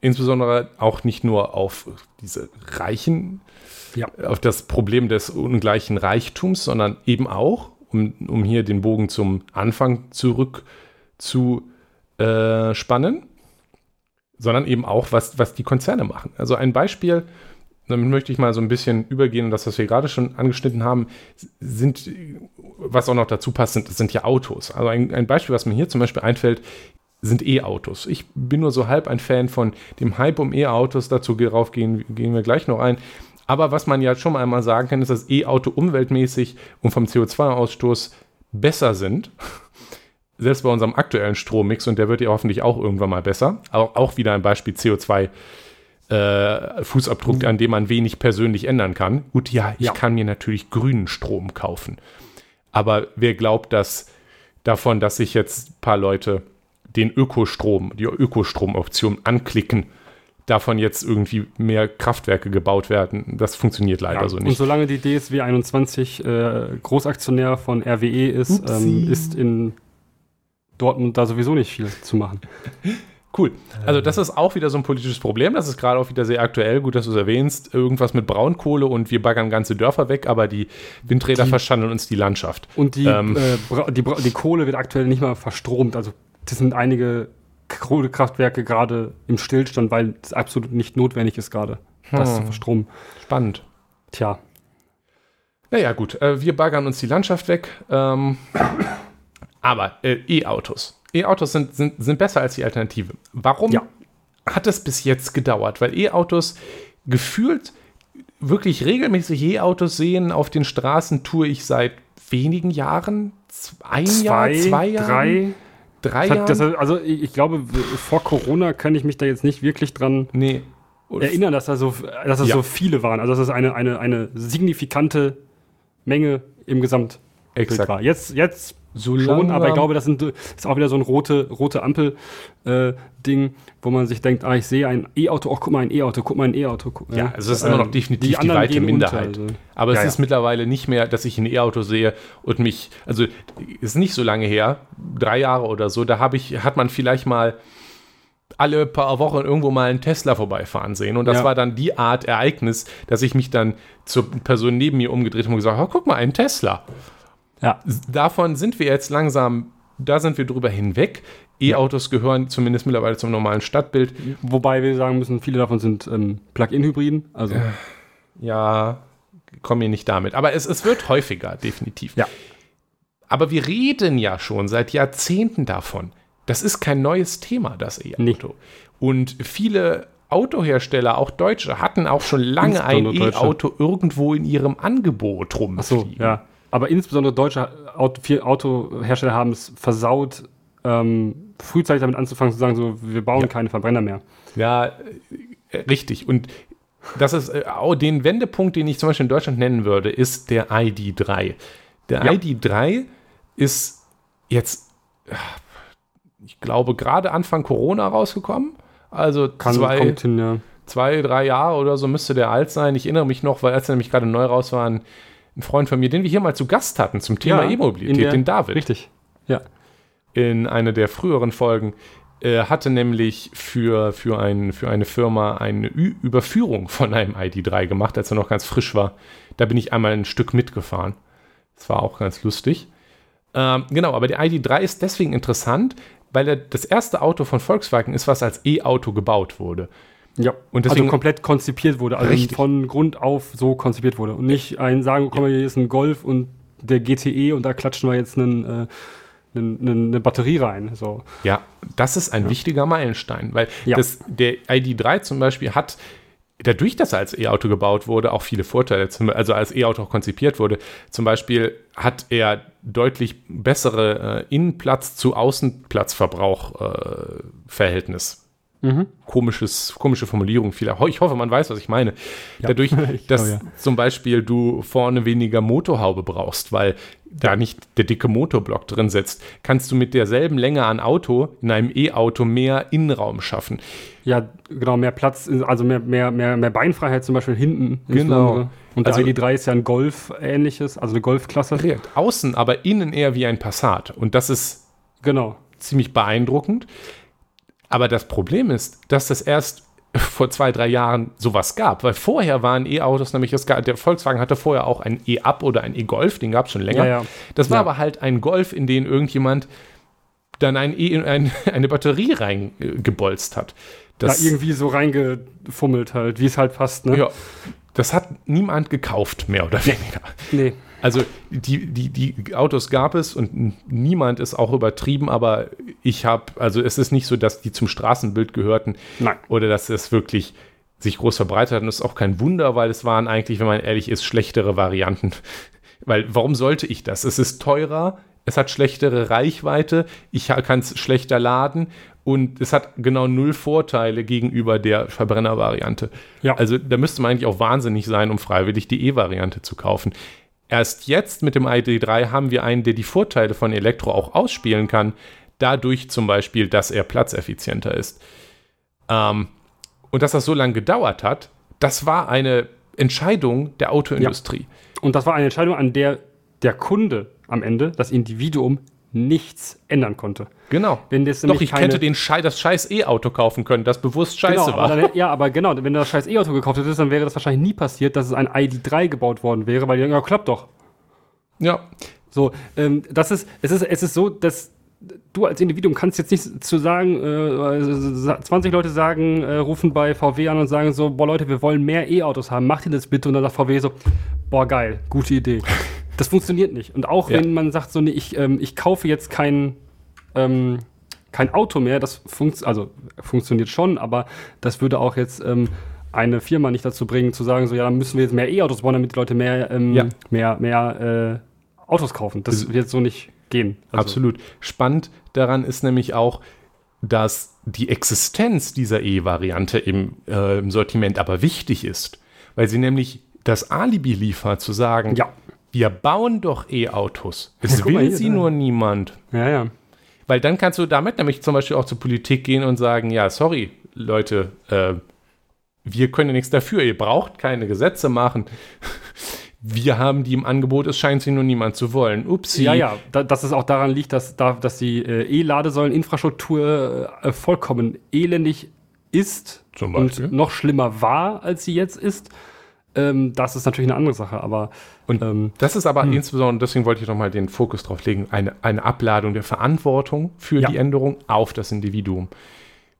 insbesondere auch nicht nur auf diese Reichen, ja. auf das Problem des ungleichen Reichtums, sondern eben auch, um, um hier den Bogen zum Anfang zurück zu äh, spannen, sondern eben auch, was, was die Konzerne machen. Also ein Beispiel, damit möchte ich mal so ein bisschen übergehen, das, was wir gerade schon angeschnitten haben, sind, was auch noch dazu passt, sind, sind ja Autos. Also ein, ein Beispiel, was mir hier zum Beispiel einfällt, sind E-Autos. Ich bin nur so halb ein Fan von dem Hype um E-Autos, dazu darauf gehen, gehen wir gleich noch ein. Aber was man ja schon einmal sagen kann, ist, dass E-Auto umweltmäßig und vom CO2-Ausstoß besser sind selbst bei unserem aktuellen Strommix, und der wird ja hoffentlich auch irgendwann mal besser, auch, auch wieder ein Beispiel CO2 äh, Fußabdruck, mhm. an dem man wenig persönlich ändern kann. Gut, ja, ich ja. kann mir natürlich grünen Strom kaufen. Aber wer glaubt, dass davon, dass sich jetzt ein paar Leute den Ökostrom, die Ökostromoption anklicken, davon jetzt irgendwie mehr Kraftwerke gebaut werden. Das funktioniert leider ja, so nicht. Und solange die DSW 21 äh, Großaktionär von RWE ist, ähm, ist in Dortmund da sowieso nicht viel zu machen. Cool. Also das ist auch wieder so ein politisches Problem. Das ist gerade auch wieder sehr aktuell. Gut, dass du es erwähnst. Irgendwas mit Braunkohle und wir baggern ganze Dörfer weg, aber die Windräder die, verschandeln uns die Landschaft. Und die, ähm, äh, die, die, Kohle wird aktuell nicht mal verstromt. Also das sind einige Kohlekraftwerke gerade im Stillstand, weil es absolut nicht notwendig ist gerade, hm. das zu verstromen. Spannend. Tja. Naja, gut. Äh, wir baggern uns die Landschaft weg. Ähm, aber äh, E-Autos. E-Autos sind, sind, sind besser als die Alternative. Warum ja. hat es bis jetzt gedauert? Weil E-Autos gefühlt wirklich regelmäßig E-Autos sehen auf den Straßen, tue ich seit wenigen Jahren. Ein zwei, Jahr, zwei Jahre? Drei. Drei Jahre? Das, also ich, ich, glaube, vor Corona kann ich mich da jetzt nicht wirklich dran nee. erinnern, dass da so, dass das ja. so viele waren. Also dass es eine, eine, eine signifikante Menge im Gesamt war. Jetzt, jetzt so schon, aber ich glaube, das, sind, das ist auch wieder so ein rote, rote Ampel-Ding, äh, wo man sich denkt, ah, ich sehe ein E-Auto, oh, guck mal, ein E-Auto, guck mal, ein E-Auto. Ja, also es ist immer noch definitiv die, die weite Minderheit. Unter, also. Aber ja, es ja. ist mittlerweile nicht mehr, dass ich ein E-Auto sehe und mich, also ist nicht so lange her, drei Jahre oder so, da habe ich, hat man vielleicht mal alle paar Wochen irgendwo mal einen Tesla vorbeifahren sehen. Und das ja. war dann die Art Ereignis, dass ich mich dann zur Person neben mir umgedreht habe und gesagt habe, oh, guck mal, ein Tesla. Ja. Davon sind wir jetzt langsam, da sind wir drüber hinweg. E-Autos gehören zumindest mittlerweile zum normalen Stadtbild. Wobei wir sagen müssen, viele davon sind ähm, Plug-in-Hybriden. Also. Äh, ja, komme hier nicht damit. Aber es, es wird häufiger, definitiv. Ja. Aber wir reden ja schon seit Jahrzehnten davon. Das ist kein neues Thema, das E-Auto. Nee. Und viele Autohersteller, auch Deutsche, hatten auch schon lange ein E-Auto irgendwo in ihrem Angebot rumfliegen. Ach so, ja. Aber insbesondere deutsche Auto, Autohersteller haben es versaut, ähm, frühzeitig damit anzufangen zu sagen, so, wir bauen ja. keine Verbrenner mehr. Ja, äh, richtig. Und das ist äh, auch den Wendepunkt, den ich zum Beispiel in Deutschland nennen würde, ist der ID3. Der ja. ID3 ist jetzt, äh, ich glaube, gerade Anfang Corona rausgekommen. Also Kann, zwei, hin, ja. zwei, drei Jahre oder so müsste der alt sein. Ich erinnere mich noch, weil als er nämlich gerade neu raus waren, ein Freund von mir, den wir hier mal zu Gast hatten zum Thema Ja, E-Mobilität, den David, Richtig. Ja. in einer der früheren Folgen, äh, hatte nämlich für, für, ein, für eine Firma eine Ü Überführung von einem ID3 gemacht, als er noch ganz frisch war. Da bin ich einmal ein Stück mitgefahren. Das war auch ganz lustig. Ähm, genau, aber der ID3 ist deswegen interessant, weil er das erste Auto von Volkswagen ist, was als E-Auto gebaut wurde. Ja, Und deswegen- also komplett konzipiert wurde, also Richtig. von Grund auf so konzipiert wurde. Und nicht ein sagen, komm mal, hier ist ein Golf und der GTE und da klatschen wir jetzt einen, äh, einen, einen, eine Batterie rein. So. Ja, das ist ein wichtiger Meilenstein, weil Ja. das, der ID3 zum Beispiel hat, dadurch, dass er als E-Auto gebaut wurde, auch viele Vorteile, also als E-Auto auch konzipiert wurde. Zum Beispiel hat er deutlich bessere äh, Innenplatz zu Außenplatzverbrauch-Verhältnis. Komisches, komische Formulierung. Viel, ich hoffe, man weiß, was ich meine. Dadurch, Ich dass glaube, ja. zum Beispiel du vorne weniger Motorhaube brauchst, weil da nicht der dicke Motorblock drin sitzt, kannst du mit derselben Länge an Auto in einem E-Auto mehr Innenraum schaffen. Ja, genau, mehr Platz, also mehr, mehr, mehr, mehr Beinfreiheit zum Beispiel hinten. Genau. Und der Also- ID3 ist ja ein Golf-ähnliches, also eine Golfklasse. Außen, aber innen eher wie ein Passat. Und das ist Genau. ziemlich beeindruckend. Aber das Problem ist, dass das erst vor zwei, drei Jahren sowas gab. Weil vorher waren E-Autos, nämlich es gab, der Volkswagen hatte vorher auch ein E-Up oder ein E-Golf, den gab es schon länger. Ja, ja. Das war Ja. aber halt ein Golf, in den irgendjemand dann ein e ein, eine Batterie reingebolzt hat. Das, da irgendwie so reingefummelt halt, wie es halt passt, ne? ja, das hat niemand gekauft, mehr oder weniger. Nee. Also die, die, die Autos gab es und niemand ist auch übertrieben, aber ich habe, also es ist nicht so, dass die zum Straßenbild gehörten Nein. oder dass es wirklich sich groß verbreitet hat. Und das ist auch kein Wunder, weil es waren eigentlich, wenn man ehrlich ist, schlechtere Varianten. Weil warum sollte ich das? Es ist teurer, es hat schlechtere Reichweite, ich kann es schlechter laden und es hat genau null Vorteile gegenüber der Verbrennervariante. Ja. Also da müsste man eigentlich auch wahnsinnig sein, um freiwillig die E-Variante zu kaufen. Erst jetzt mit dem ID3 haben wir einen, der die Vorteile von Elektro auch ausspielen kann, dadurch zum Beispiel, dass er platzeffizienter ist. Ähm, und dass das so lange gedauert hat, das war eine Entscheidung der Autoindustrie. Und das war eine Entscheidung, an der der Kunde am Ende, das Individuum, nichts ändern konnte. Genau. Wenn das Doch, ich keine- hätte den Schei das scheiß E-Auto kaufen können, das bewusst scheiße genau, war. aber dann, ja, aber genau, wenn du das scheiß E-Auto gekauft hättest, dann wäre das wahrscheinlich nie passiert, dass es ein ID3 gebaut worden wäre, weil die sagen, ja, klappt doch. ja, So, ähm, das ist, es ist, es ist so, dass du als Individuum kannst jetzt nicht zu sagen, äh, 20 Leute sagen, äh, rufen bei VW an und sagen so, boah Leute, wir wollen mehr E-Autos haben, macht ihr das bitte? Und dann sagt VW so, boah geil, gute Idee. Das funktioniert nicht. Und auch Ja. wenn man sagt so, nee, ich, ähm, ich kaufe jetzt kein, ähm, kein Auto mehr, das funkt, also, funktioniert schon, aber das würde auch jetzt ähm, eine Firma nicht dazu bringen, zu sagen, so, ja, dann müssen wir jetzt mehr E-Autos bauen, damit die Leute mehr, ähm, Ja. mehr, mehr äh, Autos kaufen. Das wird so nicht gehen. Also, Absolut. Spannend daran ist nämlich auch, dass die Existenz dieser E-Variante im, äh, im Sortiment aber wichtig ist, weil sie nämlich das Alibi liefert, zu sagen, Ja. Wir bauen doch E-Autos. Es mal will sie da. nur niemand. Ja, ja. Weil dann kannst du damit nämlich zum Beispiel auch zur Politik gehen und sagen, ja, sorry, Leute, äh, wir können ja nichts dafür, ihr braucht keine Gesetze machen. Wir haben die im Angebot, es scheint sie nur niemand zu wollen. Upsi. Ja, ja, da, dass es auch daran liegt, dass, da, dass die äh, E-Ladesäulen-Infrastruktur äh, vollkommen elendig ist Zum Beispiel. und noch schlimmer war, als sie jetzt ist. Ähm, das ist natürlich eine andere Sache, aber Und ähm, das ist aber insbesondere, deswegen wollte ich nochmal den Fokus drauf legen, eine, eine Abladung der Verantwortung für Ja. die Änderung auf das Individuum.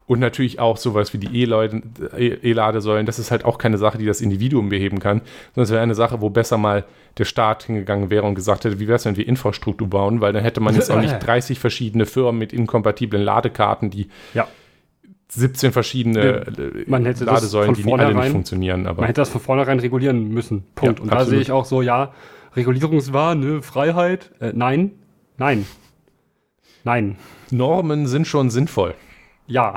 Und natürlich auch sowas wie die E- E-Ladesäulen, das ist halt auch keine Sache, die das Individuum beheben kann, sondern es wäre eine Sache, wo besser mal der Staat hingegangen wäre und gesagt hätte, wie wäre es, wenn wir Infrastruktur bauen, weil dann hätte man jetzt auch nicht 30 verschiedene Firmen mit inkompatiblen Ladekarten, die ja, 17 verschiedene äh, man hätte Ladesäulen, die alle nicht funktionieren. Aber man hätte das von vornherein regulieren müssen. Punkt. Ja, und da absolut. sehe ich auch so, ja, Regulierungswahn, ne, Freiheit. Äh, nein, nein, nein, Normen sind schon sinnvoll. ja.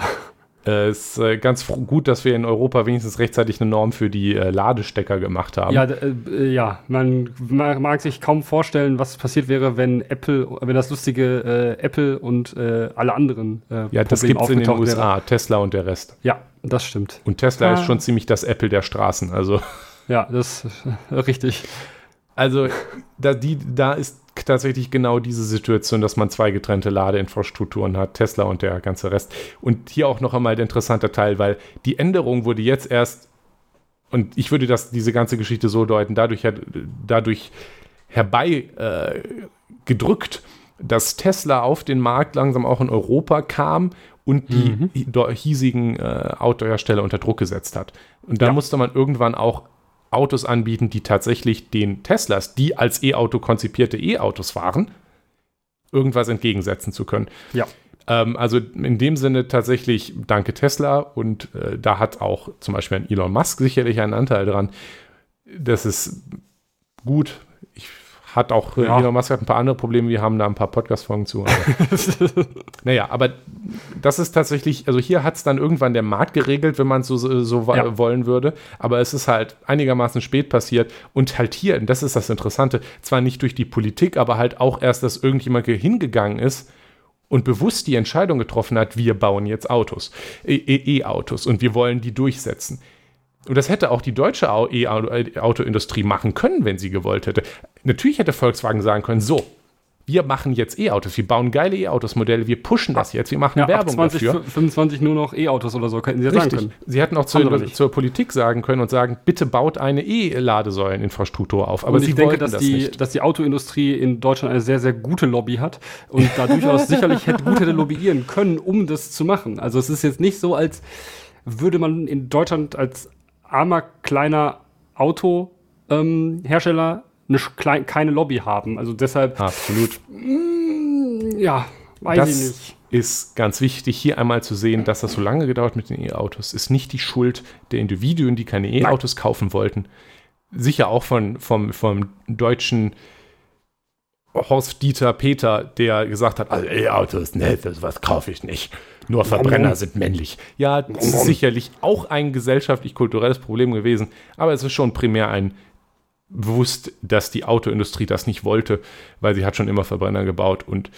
Äh, Es ist äh, ganz gut, dass wir in Europa wenigstens rechtzeitig eine Norm für die äh, Ladestecker gemacht haben. Ja, äh, ja, man ma- mag sich kaum vorstellen, was passiert wäre, wenn Apple, wenn das lustige äh, Apple und äh, alle anderen äh, Ja, das gibt es in den aufgetaucht wäre. USA, Tesla und der Rest. Ja, das stimmt. Und Tesla Ah. ist schon ziemlich das Apple der Straßen. Also Ja, das ist richtig. Also da, die, da ist tatsächlich genau diese Situation, dass man zwei getrennte Ladeinfrastrukturen hat, Tesla und der ganze Rest. Und hier auch noch einmal der interessante Teil, weil die Änderung wurde jetzt erst, und ich würde das, diese ganze Geschichte so deuten, dadurch, dadurch herbei äh, gedrückt, dass Tesla auf den Markt langsam auch in Europa kam und die mhm. hiesigen äh, Autohersteller unter Druck gesetzt hat. Und da ja. musste man irgendwann auch Autos anbieten, die tatsächlich den Teslas, die als E-Auto konzipierte E-Autos waren, irgendwas entgegensetzen zu können. Ja. Ähm, also in dem Sinne tatsächlich danke Tesla und äh, da hat auch zum Beispiel ein Elon Musk sicherlich einen Anteil dran. Das ist gut. Ich hat auch ja. Elon Musk hat ein paar andere Probleme. Wir haben da ein paar Podcast-Folgen zu. Aber naja, aber das ist tatsächlich, also hier hat es dann irgendwann der Markt geregelt, wenn man es so, so ja. wollen würde. Aber es ist halt einigermaßen spät passiert. Und halt hier, und das ist das Interessante, zwar nicht durch die Politik, aber halt auch erst, dass irgendjemand hingegangen ist und bewusst die Entscheidung getroffen hat, wir bauen jetzt Autos, e, e, E-Autos und wir wollen die durchsetzen. Und das hätte auch die deutsche E-Auto-Industrie machen können, wenn sie gewollt hätte. Natürlich hätte Volkswagen sagen können, so, wir machen jetzt E-Autos, wir bauen geile E-Autos-Modelle, wir pushen das jetzt, wir machen ja, Werbung 20, dafür. 25 nur noch E-Autos oder so, könnten sie ja sagen können. Sie hätten auch zur, zur, Politik sagen können und sagen, bitte baut eine E-Ladesäuleninfrastruktur auf. Aber und ich denke, dass, das die, nicht. dass die Autoindustrie in Deutschland eine sehr, sehr gute Lobby hat und da durchaus sicherlich hätte, gut hätte lobbyieren können, um das zu machen. Also es ist jetzt nicht so, als würde man in Deutschland als armer, kleiner Autohersteller ähm, eine, keine Lobby haben. Also deshalb. Absolut. Mh, mm, ja, weiß das ich nicht. Ist ganz wichtig, hier einmal zu sehen, dass das so lange gedauert mit den E-Autos. Ist nicht die Schuld der Individuen, die keine E-Autos kaufen wollten. Sicher auch von, vom, vom deutschen Horst Dieter Peter, der gesagt hat, also E-Autos, ne, das was kaufe ich nicht. Nur Verbrenner sind männlich. Ja, das ist sicherlich auch ein gesellschaftlich-kulturelles Problem gewesen, aber es ist schon primär ein bewusst, dass die Autoindustrie das nicht wollte, weil sie hat schon immer Verbrenner gebaut und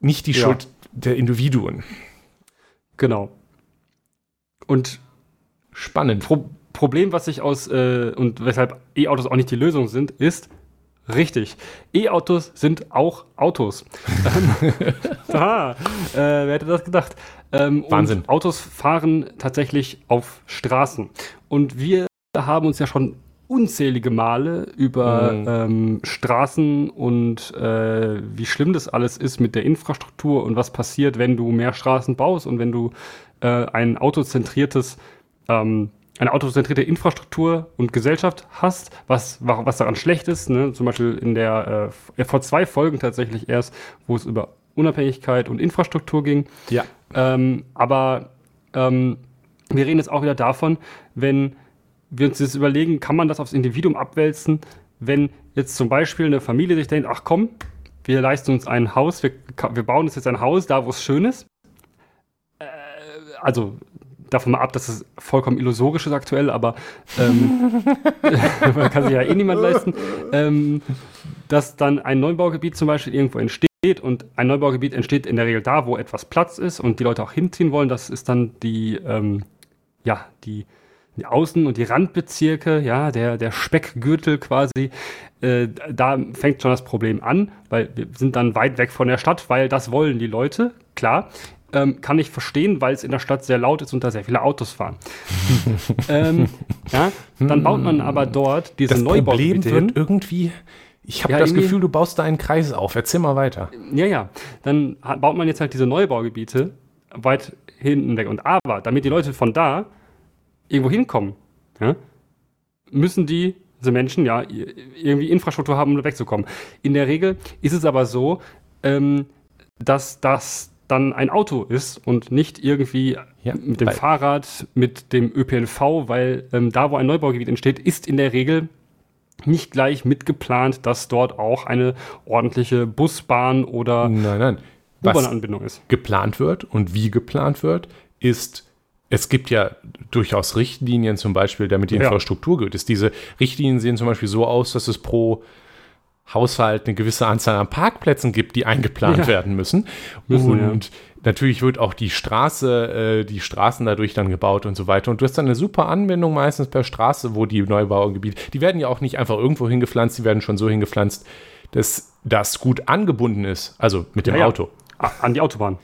nicht die ja. Schuld der Individuen. Genau. Und spannend. Pro Problem, was sich aus äh, und weshalb E-Autos auch nicht die Lösung sind, ist, Richtig. E-Autos sind auch Autos. Aha, äh, wer hätte das gedacht? Ähm, Wahnsinn. Autos fahren tatsächlich auf Straßen. Und wir haben uns ja schon unzählige Male über mhm. ähm, Straßen und äh, wie schlimm das alles ist mit der Infrastruktur und was passiert, wenn du mehr Straßen baust und wenn du äh, ein autozentriertes ähm, eine autozentrierte Infrastruktur und Gesellschaft hast, was, was daran schlecht ist. Ne? Zum Beispiel in der, äh, vor zwei Folgen tatsächlich erst, wo es über Unabhängigkeit und Infrastruktur ging. Ja. Ähm, aber ähm, wir reden jetzt auch wieder davon, wenn wir uns jetzt überlegen, kann man das aufs Individuum abwälzen, wenn jetzt zum Beispiel eine Familie sich denkt, ach komm, wir leisten uns ein Haus, wir, wir bauen uns jetzt ein Haus da, wo es schön ist. Äh, also davon mal ab, dass es vollkommen illusorisch ist aktuell, aber ähm, kann sich ja eh niemand leisten, ähm, dass dann ein Neubaugebiet zum Beispiel irgendwo entsteht und ein Neubaugebiet entsteht in der Regel da, wo etwas Platz ist und die Leute auch hinziehen wollen. Das ist dann die, ähm, ja, die, die Außen- und die Randbezirke, ja, der, der Speckgürtel quasi. Äh, da fängt schon das Problem an, weil wir sind dann weit weg von der Stadt, weil das wollen die Leute, klar. Ähm, kann ich verstehen, weil es in der Stadt sehr laut ist und da sehr viele Autos fahren. ähm, ja, dann baut man aber dort diese das Neubaugebiete Problem wird irgendwie. Ich habe ja, das Gefühl, du baust da einen Kreis auf. Erzähl mal weiter. Ja, ja. Dann baut man jetzt halt diese Neubaugebiete weit hinten weg. Und aber, damit die Leute von da irgendwo hinkommen, ja, müssen die, diese Menschen, ja, irgendwie Infrastruktur haben, um wegzukommen. In der Regel ist es aber so, ähm, dass das dann ein Auto ist und nicht irgendwie ja, mit dem Fahrrad, mit dem ÖPNV, weil ähm, da, wo ein Neubaugebiet entsteht, ist in der Regel nicht gleich mitgeplant, dass dort auch eine ordentliche Busbahn oder U-Bahn-Anbindung ist. Geplant wird und wie geplant wird, ist es gibt ja durchaus Richtlinien zum Beispiel, damit die Infrastruktur ja. geht. Ist diese Richtlinien sehen zum Beispiel so aus, dass es pro Haushalt eine gewisse Anzahl an Parkplätzen gibt, die eingeplant ja. werden müssen. müssen und ja. natürlich wird auch die Straße, äh, die Straßen dadurch dann gebaut und so weiter. Und du hast dann eine super Anwendung meistens per Straße, wo die Neubaugebiete, die werden ja auch nicht einfach irgendwo hingepflanzt, die werden schon so hingepflanzt, dass das gut angebunden ist, also mit dem ja, Auto. An die Autobahn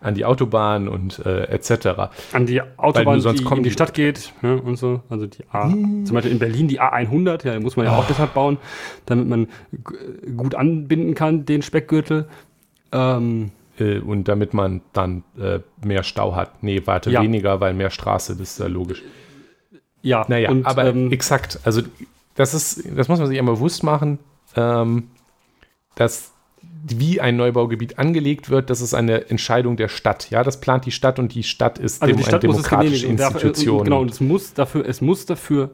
an die Autobahn und äh, etc. An die Autobahn, sonst die in die Stadt geht ne, und so. Also die A, hm. zum Beispiel in Berlin die A100, ja, muss man ja oh. auch deshalb bauen, damit man gut anbinden kann, den Speckgürtel. Ähm, äh, und damit man dann äh, mehr Stau hat. Nee, warte, ja. weniger, weil mehr Straße, das ist ja logisch. Ja, naja, und, aber ähm, exakt, also das ist, das muss man sich immer bewusst machen, ähm, dass wie ein Neubaugebiet angelegt wird, das ist eine Entscheidung der Stadt. Ja, das plant die Stadt und die Stadt ist also die Stadt eine demokratische Institution. Und, genau, und es muss dafür, es muss dafür,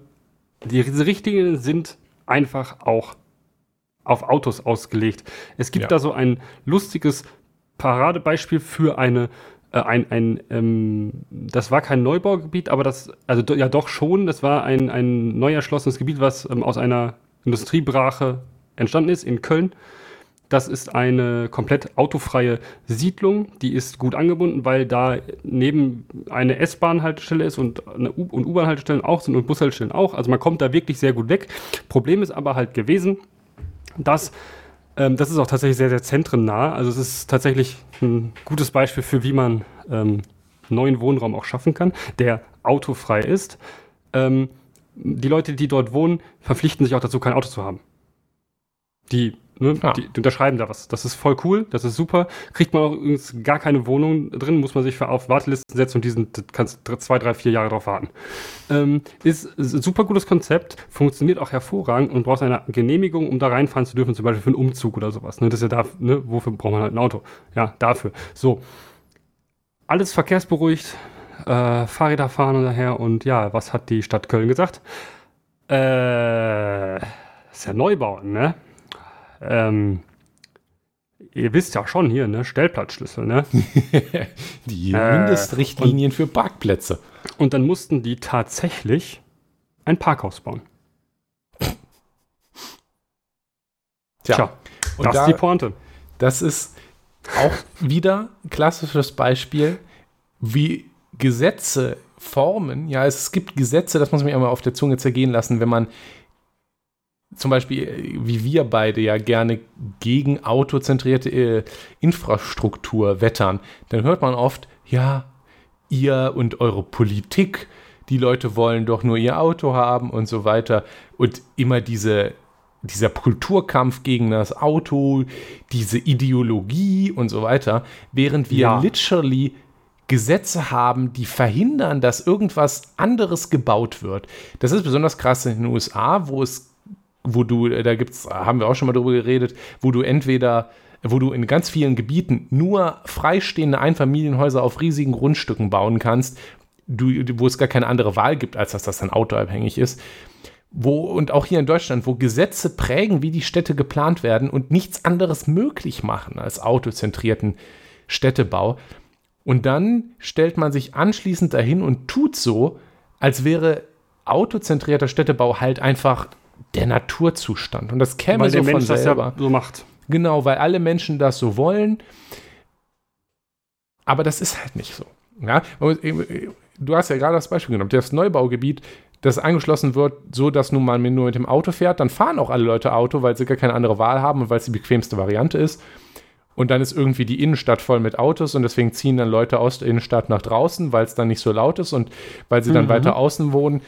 diese Richtlinien sind einfach auch auf Autos ausgelegt. Es gibt ja. da so ein lustiges Paradebeispiel für eine äh, ein, ein ähm, das war kein Neubaugebiet, aber das, also ja doch schon, das war ein, ein neu erschlossenes Gebiet, was ähm, aus einer Industriebrache entstanden ist in Köln. Das ist eine komplett autofreie Siedlung. Die ist gut angebunden, weil da neben eine S-Bahn-Haltestelle ist und U- und U-Bahn-Haltestellen auch sind und Bushaltestellen auch. Also man kommt da wirklich sehr gut weg. Problem ist aber halt gewesen, dass ähm, das ist auch tatsächlich sehr, sehr zentrennah. Also es ist tatsächlich ein gutes Beispiel für, wie man ähm, neuen Wohnraum auch schaffen kann, der autofrei ist. Ähm, die Leute, die dort wohnen, verpflichten sich auch dazu, kein Auto zu haben. Die Ne? Ah. Die, die, unterschreiben da was. Das ist voll cool, das ist super. Kriegt man auch übrigens gar keine Wohnung drin, muss man sich für auf Wartelisten setzen und diesen kannst zwei, drei, vier Jahre drauf warten. Ähm, ist, ein super gutes Konzept, funktioniert auch hervorragend und brauchst eine Genehmigung, um da reinfahren zu dürfen, zum Beispiel für einen Umzug oder sowas. Ne? Das ist ja da, ne? wofür braucht man halt ein Auto? Ja, dafür. So. Alles verkehrsberuhigt, äh, Fahrräder fahren daher und ja, was hat die Stadt Köln gesagt? Äh, ist ja Neubau, ne? Ähm, ihr wisst ja schon hier, ne, Stellplatzschlüssel, ne? die Mindestrichtlinien äh, für Parkplätze. Und dann mussten die tatsächlich ein Parkhaus bauen. Tja, Tja das da, ist die Pointe. Das ist auch wieder ein klassisches Beispiel, wie Gesetze formen. Ja, es gibt Gesetze, das muss man immer auf der Zunge zergehen lassen, wenn man zum Beispiel, wie wir beide ja gerne gegen autozentrierte äh, Infrastruktur wettern, dann hört man oft, ja, ihr und eure Politik, die Leute wollen doch nur ihr Auto haben und so weiter. Und immer diese, dieser Kulturkampf gegen das Auto, diese Ideologie und so weiter, während wir ja. literally Gesetze haben, die verhindern, dass irgendwas anderes gebaut wird. Das ist besonders krass in den USA, wo es wo du, äh, da gibt's, haben wir auch schon mal drüber geredet, wo du entweder wo du in ganz vielen Gebieten nur freistehende Einfamilienhäuser auf riesigen Grundstücken bauen kannst, du, wo es gar keine andere Wahl gibt, als dass das dann autoabhängig ist. Wo, und auch hier in Deutschland, wo Gesetze prägen, wie die Städte geplant werden und nichts anderes möglich machen als autozentrierten Städtebau. Und dann stellt man sich anschließend dahin und tut so, als wäre autozentrierter Städtebau halt einfach der Naturzustand. Und das käme weil so der Mensch von selber. Das ja so macht. Genau, weil alle Menschen das so wollen. Aber das ist halt nicht so. Ja? Du hast ja gerade das Beispiel genommen. Das Neubaugebiet, das angeschlossen wird, so dass nun mal nur mit dem Auto fährt, dann fahren auch alle Leute Auto, weil sie gar keine andere Wahl haben und weil es die bequemste Variante ist. Und dann ist irgendwie die Innenstadt voll mit Autos und deswegen ziehen dann Leute aus der Innenstadt nach draußen, weil es dann nicht so laut ist und weil sie dann mhm. weiter außen wohnen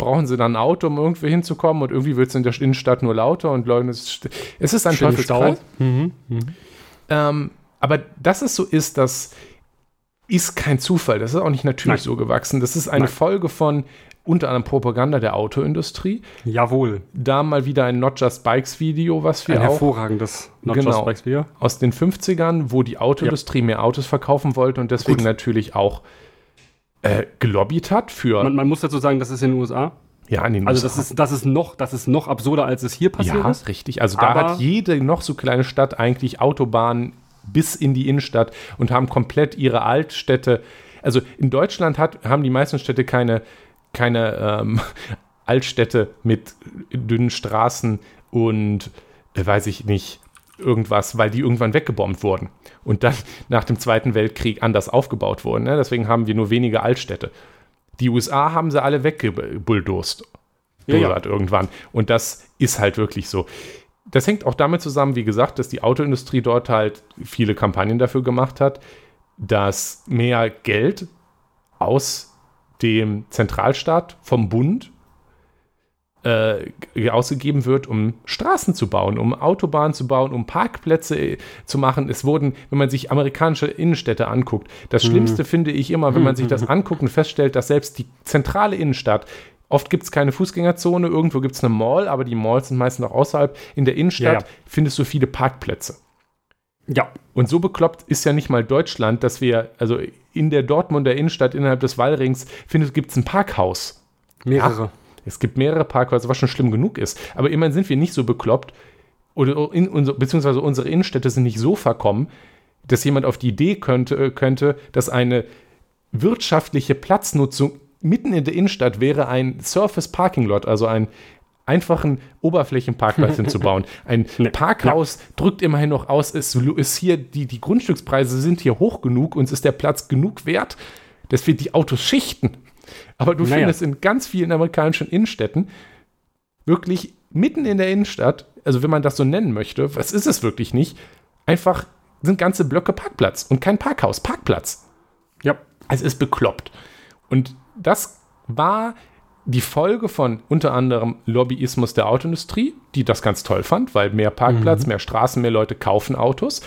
brauchen sie dann ein Auto, um irgendwie hinzukommen und irgendwie wird es in der Innenstadt nur lauter und Leute, es, es ist ein Teufelskreis. Mhm. Mhm. Ähm, aber dass es so ist, das ist kein Zufall. Das ist auch nicht natürlich Nein. so gewachsen. Das ist eine Nein. Folge von unter anderem Propaganda der Autoindustrie. Jawohl. Da mal wieder ein Not Just Bikes Video, was wir ein auch. hervorragendes Not genau, Just Bikes Video. Aus den 50ern, wo die Autoindustrie ja. mehr Autos verkaufen wollte und deswegen Gut. natürlich auch äh, gelobbyt hat für. Man, man, muss dazu sagen, das ist in den USA. Ja, in den also USA. Also das ist, das ist noch, das ist noch absurder, als es hier passiert ja, ist. richtig. Also da hat jede noch so kleine Stadt eigentlich Autobahnen bis in die Innenstadt und haben komplett ihre Altstädte. Also in Deutschland hat, haben die meisten Städte keine, keine ähm, Altstädte mit dünnen Straßen und äh, weiß ich nicht, irgendwas, weil die irgendwann weggebombt wurden und dann nach dem Zweiten Weltkrieg anders aufgebaut wurden. Ne? Deswegen haben wir nur wenige Altstädte. Die USA haben sie alle weggebulldosst. Ja, ja. irgendwann. Und das ist halt wirklich so. Das hängt auch damit zusammen, wie gesagt, dass die Autoindustrie dort halt viele Kampagnen dafür gemacht hat, dass mehr Geld aus dem Zentralstaat vom Bund äh, ausgegeben wird, um Straßen zu bauen, um Autobahnen zu bauen, um Parkplätze äh, zu machen. Es wurden, wenn man sich amerikanische Innenstädte anguckt, das Mhm. Schlimmste finde ich immer, wenn man sich das anguckt und feststellt, dass selbst die zentrale Innenstadt Oft gibt es keine Fußgängerzone, irgendwo gibt es eine Mall, aber die Malls sind meistens auch außerhalb. In der Innenstadt Ja, ja. findest du viele Parkplätze. Ja, Und so bekloppt ist ja nicht mal Deutschland, dass wir, also in der Dortmunder Innenstadt innerhalb des Wallrings, gibt es ein Parkhaus. mehrere. Es gibt mehrere Parkhäuser, was schon schlimm genug ist. Aber immerhin sind wir nicht so bekloppt, oder in, unser, beziehungsweise unsere Innenstädte sind nicht so verkommen, dass jemand auf die Idee könnte, äh, könnte, dass eine wirtschaftliche Platznutzung mitten in der Innenstadt wäre, ein Surface Parking Lot, also einen einfachen Oberflächenparkplatz hinzubauen. Ein Parkhaus drückt immerhin noch aus, ist, ist hier, die, die Grundstückspreise sind hier hoch genug, uns ist der Platz genug wert, dass wir die Autos schichten. Aber du Naja. findest in ganz vielen amerikanischen Innenstädten wirklich mitten in der Innenstadt, also wenn man das so nennen möchte, was ist es wirklich nicht, einfach sind ganze Blöcke Parkplatz und kein Parkhaus, Parkplatz. Ja. Es ist bekloppt. Und das war die Folge von unter anderem Lobbyismus der Autoindustrie, die das ganz toll fand, weil mehr Parkplatz, mehr Straßen, mehr Leute kaufen Autos.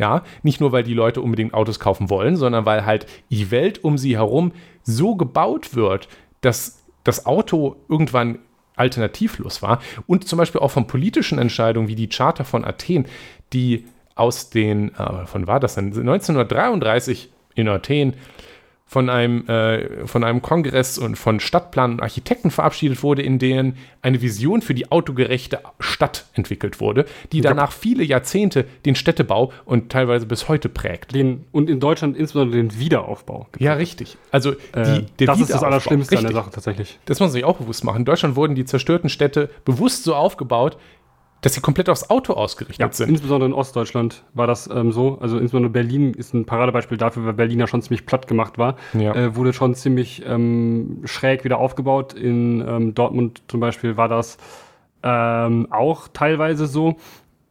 Ja, nicht nur, weil die Leute unbedingt Autos kaufen wollen, sondern weil halt die Welt um sie herum so gebaut wird, dass das Auto irgendwann alternativlos war. Und zum Beispiel auch von politischen Entscheidungen wie die Charta von Athen, die aus den, äh, von war das denn, 1933 in Athen von einem, äh, von einem Kongress und von Stadtplanern und Architekten verabschiedet wurde, in denen eine Vision für die autogerechte Stadt entwickelt wurde, die danach viele Jahrzehnte den Städtebau und teilweise bis heute prägt. Den, und in Deutschland insbesondere den Wiederaufbau. Ja, richtig. Also die, Äh, der das ist das. Allerschlimmste an der Richtig. Sache tatsächlich. Das muss man sich auch bewusst machen. In Deutschland wurden die zerstörten Städte bewusst so aufgebaut, dass sie komplett aufs Auto ausgerichtet Ja, sind. insbesondere in Ostdeutschland war das ähm, so. Also insbesondere Berlin ist ein Paradebeispiel dafür, weil Berlin ja schon ziemlich platt gemacht war. Ja. Äh, wurde schon ziemlich ähm, schräg wieder aufgebaut. In ähm, Dortmund zum Beispiel war das ähm, auch teilweise so.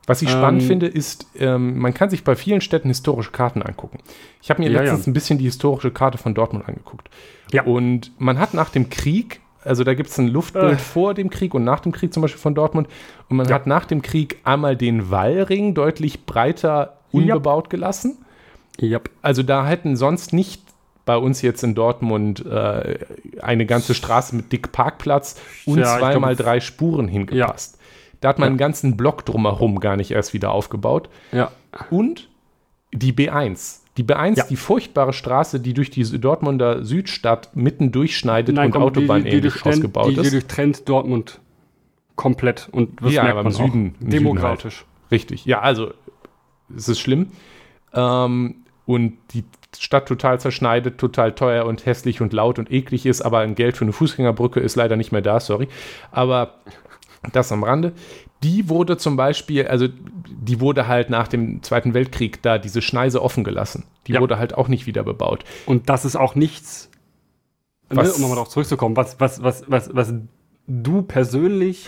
Was ich spannend Ähm, finde, ist, ähm, man kann sich bei vielen Städten historische Karten angucken. Ich habe mir Ja, letztens ein bisschen die historische Karte von Dortmund angeguckt. Ja. Und man hat nach dem Krieg, also da gibt es ein Luftbild Äh. vor dem Krieg und nach dem Krieg zum Beispiel von Dortmund. Und man Ja. hat nach dem Krieg einmal den Wallring deutlich breiter Ja. unbebaut gelassen. Ja. Also da hätten sonst nicht bei uns jetzt in Dortmund äh, eine ganze Straße mit dick Parkplatz und Ja, zweimal glaub- drei Spuren hingepasst. Da hat man Ja. einen ganzen Block drumherum gar nicht erst wieder aufgebaut. Ja. Und die B1. Die B1, Ja. die furchtbare Straße, die durch die Dortmunder Südstadt mitten durchschneidet und komm, Autobahn die, die, die, ähnlich durchtrennt- ausgebaut die, die ist. durchtrennt Dortmund komplett. Und das Ja, merkt aber im man Süden- auch. Süden Demokratisch. Richtig. Ja, also es ist schlimm. Ähm, und die Stadt total zerschneidet, total teuer und hässlich und laut und eklig ist, aber ein Geld für eine Fußgängerbrücke ist leider nicht mehr da, sorry. Aber das am Rande. Die wurde zum Beispiel, also die wurde halt nach dem Zweiten Weltkrieg da diese Schneise offen gelassen. Die Ja. wurde halt auch nicht wieder bebaut. Und das ist auch nichts, ne, Was- um nochmal darauf zurückzukommen, was, was, was, was, was du persönlich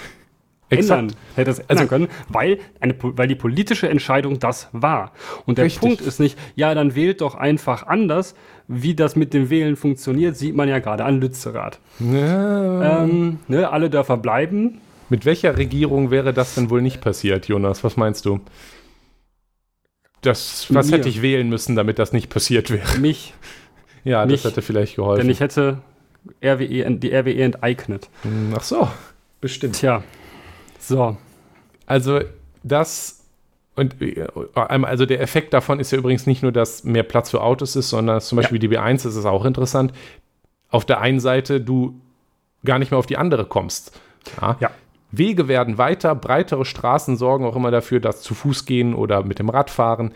ändern hättest ändern Also- können, weil, eine, weil die politische Entscheidung das war. Und der Richtig. Punkt ist nicht, ja, dann wählt doch einfach anders. Wie das mit dem Wählen funktioniert, sieht man ja gerade an Lützerath. Ja. Ähm, ne, alle Dörfer bleiben. Mit welcher Regierung wäre das denn wohl nicht passiert, Jonas? Was meinst du? Das, was Mir. hätte ich wählen müssen, damit das nicht passiert wäre? Mich, Ja, Mich. das hätte vielleicht geholfen. denn ich hätte RWE, die RWE enteignet. Hm, Ach so, bestimmt. Tja, so. Also das und äh, einmal- also der Effekt davon ist ja übrigens nicht nur, dass mehr Platz für Autos ist, sondern zum Beispiel die B1 ist es auch interessant. Auf der einen Seite du gar nicht mehr auf die andere kommst. Ja. Ja. Wege werden weiter, breitere Straßen sorgen auch immer dafür, dass zu Fuß gehen oder mit dem Rad fahren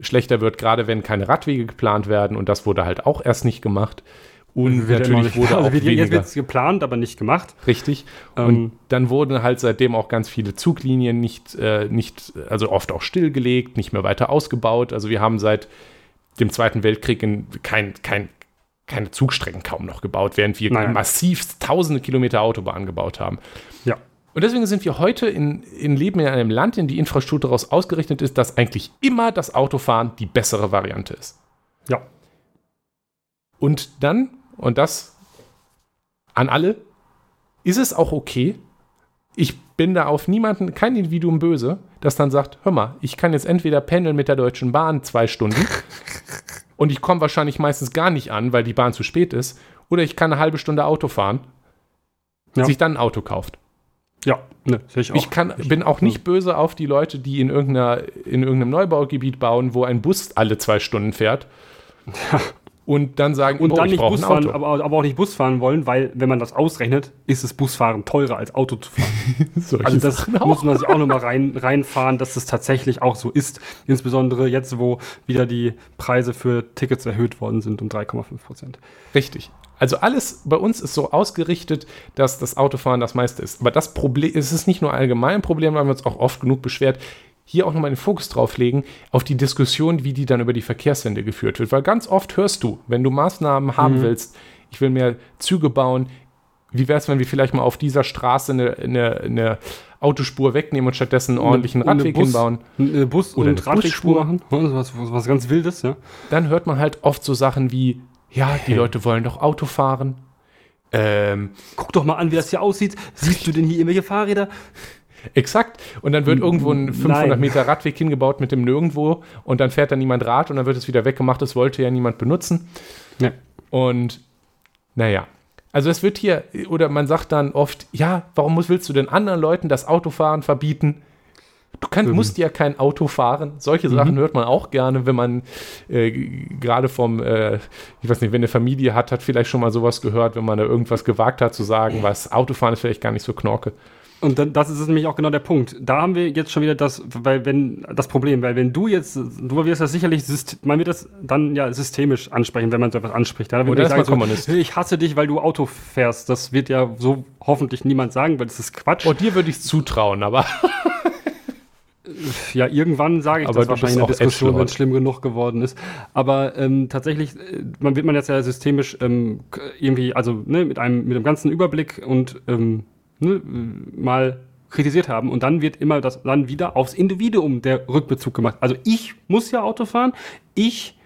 schlechter wird, gerade wenn keine Radwege geplant werden und das wurde halt auch erst nicht gemacht. Und Wird natürlich wurde also auch jetzt weniger. wird es geplant, aber nicht gemacht. Richtig. Ähm, und dann wurden halt seitdem auch ganz viele Zuglinien nicht, äh, nicht, also oft auch stillgelegt, nicht mehr weiter ausgebaut. Also wir haben seit dem Zweiten Weltkrieg in kein, kein, keine Zugstrecken kaum noch gebaut, während wir Nein. massiv tausende Kilometer Autobahn gebaut haben. Ja. Und deswegen sind wir heute in, in leben in einem Land, in die Infrastruktur daraus ausgerichtet ist, dass eigentlich immer das Autofahren die bessere Variante ist. Ja. Und dann, und das an alle, ist es auch okay, ich bin da auf niemanden, kein Individuum böse, das dann sagt, hör mal, ich kann jetzt entweder pendeln mit der Deutschen Bahn zwei Stunden und ich komme wahrscheinlich meistens gar nicht an, weil die Bahn zu spät ist, oder ich kann eine halbe Stunde Auto fahren, Ja. sich dann ein Auto kauft. Ja, ne, sehe ich auch. Ich kann, bin auch nicht böse auf die Leute, die in, irgendeiner, in irgendeinem Neubaugebiet bauen, wo ein Bus alle zwei Stunden fährt. Und dann sagen, und oh, dann ich nicht Bus ein fahren, Auto. aber, aber auch nicht Bus fahren wollen, weil, wenn man das ausrechnet, ist das Busfahren teurer als Auto zu fahren. Also das auch. muss man sich auch nochmal rein, reinfahren, dass das tatsächlich auch so ist. Insbesondere jetzt, wo wieder die Preise für Tickets erhöht worden sind um 3,5 Prozent. Richtig. Also alles bei uns ist so ausgerichtet, dass das Autofahren das meiste ist. Aber das Problem, es ist nicht nur allgemein ein Problem, weil wir uns auch oft genug beschwert, hier auch nochmal den Fokus drauf legen, auf die Diskussion, wie die dann über die Verkehrswende geführt wird. Weil ganz oft hörst du, wenn du Maßnahmen haben willst, ich will mehr Züge bauen, wie wäre es, wenn wir vielleicht mal auf dieser Straße eine, eine, eine Autospur wegnehmen und stattdessen einen ordentlichen eine Radweg Bus- hinbauen? Eine Bus- Oder und eine Radwegspur machen. Was, was, was ganz Wildes, ja. dann hört man halt oft so Sachen wie, ja, die Leute wollen doch Auto fahren. Ähm, Guck doch mal an, wie das hier aussieht. Siehst du denn hier irgendwelche Fahrräder? exakt. Und dann wird irgendwo ein 500 Nein. Meter Radweg hingebaut mit dem Nirgendwo und dann fährt da niemand Rad und dann wird es wieder weggemacht. Das wollte ja niemand benutzen. Ja. Und naja. Also es wird hier, oder man sagt dann oft, ja, warum willst du denn anderen Leuten das Autofahren verbieten? Du kannst, Mhm. musst ja kein Auto fahren. Solche Sachen hört man auch gerne, wenn man äh, gerade vom, äh, ich weiß nicht, wenn eine Familie hat, hat vielleicht schon mal sowas gehört, wenn man da irgendwas gewagt hat zu sagen, was Autofahren ist vielleicht gar nicht so knorke. Und dann, das ist nämlich auch genau der Punkt. Da haben wir jetzt schon wieder das, weil wenn das Problem, weil wenn du jetzt, du wirst das sicherlich, man wird das dann ja systemisch ansprechen, wenn man so etwas anspricht. Ist man sagst, so, Kommunist. "Hey, ich hasse dich, weil du Auto fährst. Das wird ja so hoffentlich niemand sagen, weil das ist Quatsch. Oh, dir würde ich es zutrauen, aber ja, irgendwann sage ich Aber das wahrscheinlich in der Diskussion, wenn es schlimm genug geworden ist. Aber ähm, tatsächlich, äh, man wird man jetzt ja systemisch ähm, irgendwie, also ne, mit einem mit einem ganzen Überblick und ähm, ne, mal kritisiert haben und dann wird immer das dann wieder aufs Individuum der Rückbezug gemacht. Also ich muss ja Auto fahren, ich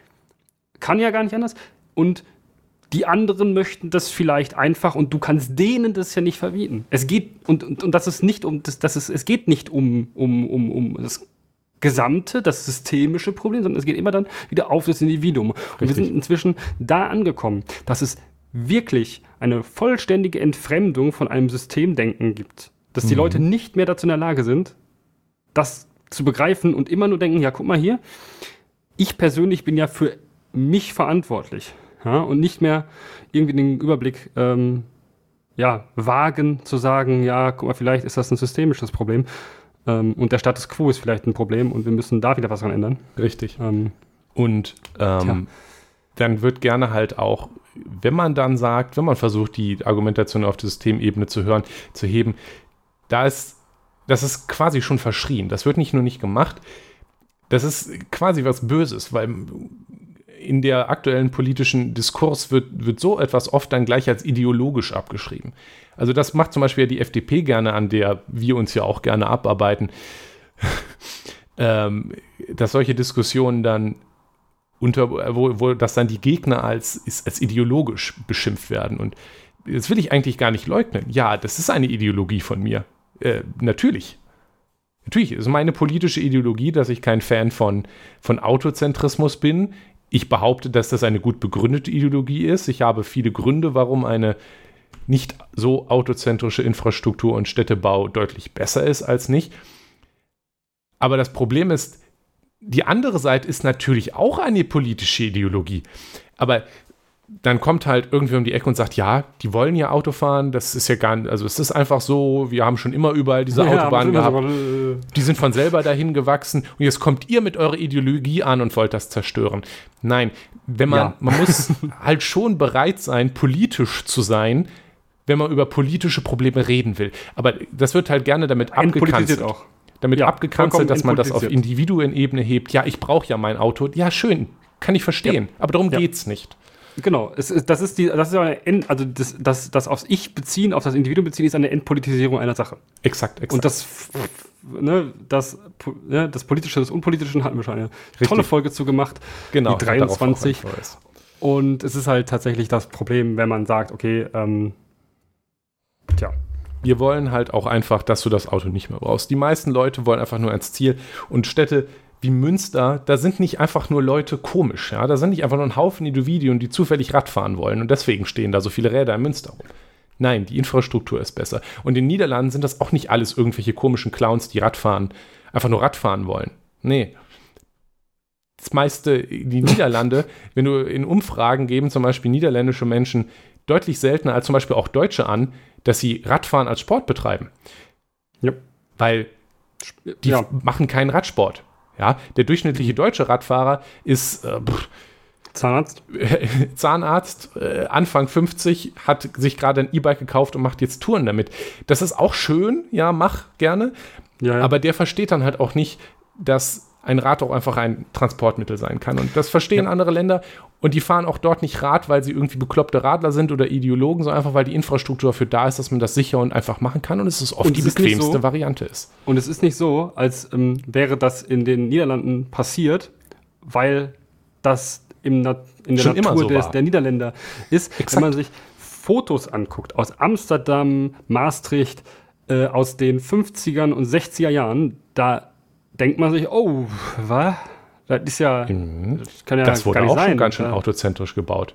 kann ja gar nicht anders und die anderen möchten das vielleicht einfach und du kannst denen das ja nicht verbieten. Es geht und, und, und das ist nicht um das, das ist, es geht nicht um, um, um, um das gesamte, das systemische Problem, sondern es geht immer dann wieder auf das Individuum. Und wir Richtig. sind inzwischen da angekommen, dass es wirklich eine vollständige Entfremdung von einem Systemdenken gibt. Dass die Leute nicht mehr dazu in der Lage sind, das zu begreifen und immer nur denken, ja, guck mal hier, ich persönlich bin ja für mich verantwortlich. Ja, und nicht mehr irgendwie den Überblick ähm, ja, wagen zu sagen, ja, guck mal, vielleicht ist das ein systemisches Problem. Ähm, und der Status quo ist vielleicht ein Problem und wir müssen da wieder was dran ändern. richtig. Ähm, Und ähm, dann wird gerne halt auch, wenn man dann sagt, wenn man versucht, die Argumentation auf die Systemebene zu hören, zu heben, da ist, das ist quasi schon verschrien. Das wird nicht nur nicht gemacht, das ist quasi was Böses, weil in der aktuellen politischen Diskurs wird, wird so etwas oft dann gleich als ideologisch abgeschrieben. Also das macht zum Beispiel die FDP gerne, an der wir uns ja auch gerne abarbeiten, ähm, dass solche Diskussionen dann unter, wo, wo das dann die Gegner als, als ideologisch beschimpft werden. Und das will ich eigentlich gar nicht leugnen. Ja, das ist eine Ideologie von mir. Äh, natürlich. Natürlich ist meine politische Ideologie, dass ich kein Fan von, von Autozentrismus bin. Ich behaupte, dass das eine gut begründete Ideologie ist. Ich habe viele Gründe, warum eine nicht so autozentrische Infrastruktur und Städtebau deutlich besser ist als nicht. Aber das Problem ist, die andere Seite ist natürlich auch eine politische Ideologie. Aber dann kommt halt irgendwer um die Ecke und sagt, ja, die wollen ja Auto fahren, das ist ja gar nicht, also es ist einfach so, wir haben schon immer überall diese Ja, Autobahnen aber gehabt, so, äh, die sind von selber dahin gewachsen und jetzt kommt ihr mit eurer Ideologie an und wollt das zerstören. Nein, wenn man, Ja. man muss halt schon bereit sein, politisch zu sein, wenn man über politische Probleme reden will. Aber das wird halt gerne damit abgekanzelt. auch. Damit Ja, abgekanzelt, dass man das auf. Individuenebene hebt. Ja, ich brauche ja mein Auto. Ja, schön, kann ich verstehen. Aber darum Ja. geht's nicht. Genau, es ist, das ist die, das ist ja eine End, also das, das, das aufs Ich beziehen, auf das Individuum beziehen, ist eine Entpolitisierung einer Sache. Exakt, exakt. Und das, ne, das, ne, das Politische, das Unpolitische hatten wir schon eine Richtig. tolle Folge zu gemacht. genau, die darauf auch 23. ein Verweis. Und es ist halt tatsächlich das Problem, wenn man sagt, okay, ähm, tja, Wir wollen halt auch einfach, dass du das Auto nicht mehr brauchst. Die meisten Leute wollen einfach nur ans Ziel. Und Städte wie Münster, da sind nicht einfach nur Leute komisch. Ja? Da sind nicht einfach nur ein Haufen Individuen, die zufällig Rad fahren wollen. Und deswegen stehen da so viele Räder in Münster rum. Nein, die Infrastruktur ist besser. Und in den Niederlanden sind das auch nicht alles irgendwelche komischen Clowns, die Radfahren, einfach nur Radfahren wollen. Nee. Das meiste, die Niederlande, wenn du in Umfragen geben zum Beispiel niederländische Menschen deutlich seltener als zum Beispiel auch Deutsche an, dass sie Radfahren als Sport betreiben. Ja. Weil die Ja. machen keinen Radsport. Ja, der durchschnittliche deutsche Radfahrer ist äh, pff, Zahnarzt. Zahnarzt, äh, Anfang 50, hat sich gerade ein E-Bike gekauft und macht jetzt Touren damit. Das ist auch schön, ja, mach gerne. Ja, ja. Aber der versteht dann halt auch nicht, dass ein Rad auch einfach ein Transportmittel sein kann. Und das verstehen andere Länder. Und die fahren auch dort nicht Rad, weil sie irgendwie bekloppte Radler sind oder Ideologen, sondern einfach, weil die Infrastruktur dafür da ist, dass man das sicher und einfach machen kann und es ist oft Und die bequemste so- Variante ist. Und es ist nicht so, als ähm, wäre das in den Niederlanden passiert, weil das im Na in der Schon immer Natur so des, der Niederländer ist. Exakt. Wenn man sich Fotos anguckt aus Amsterdam, Maastricht, äh, aus den 50ern und 60er Jahren, da denkt man sich, oh, was? Das ist ja, das kann ja das wurde auch sein. schon ganz schön Ja. autozentrisch gebaut.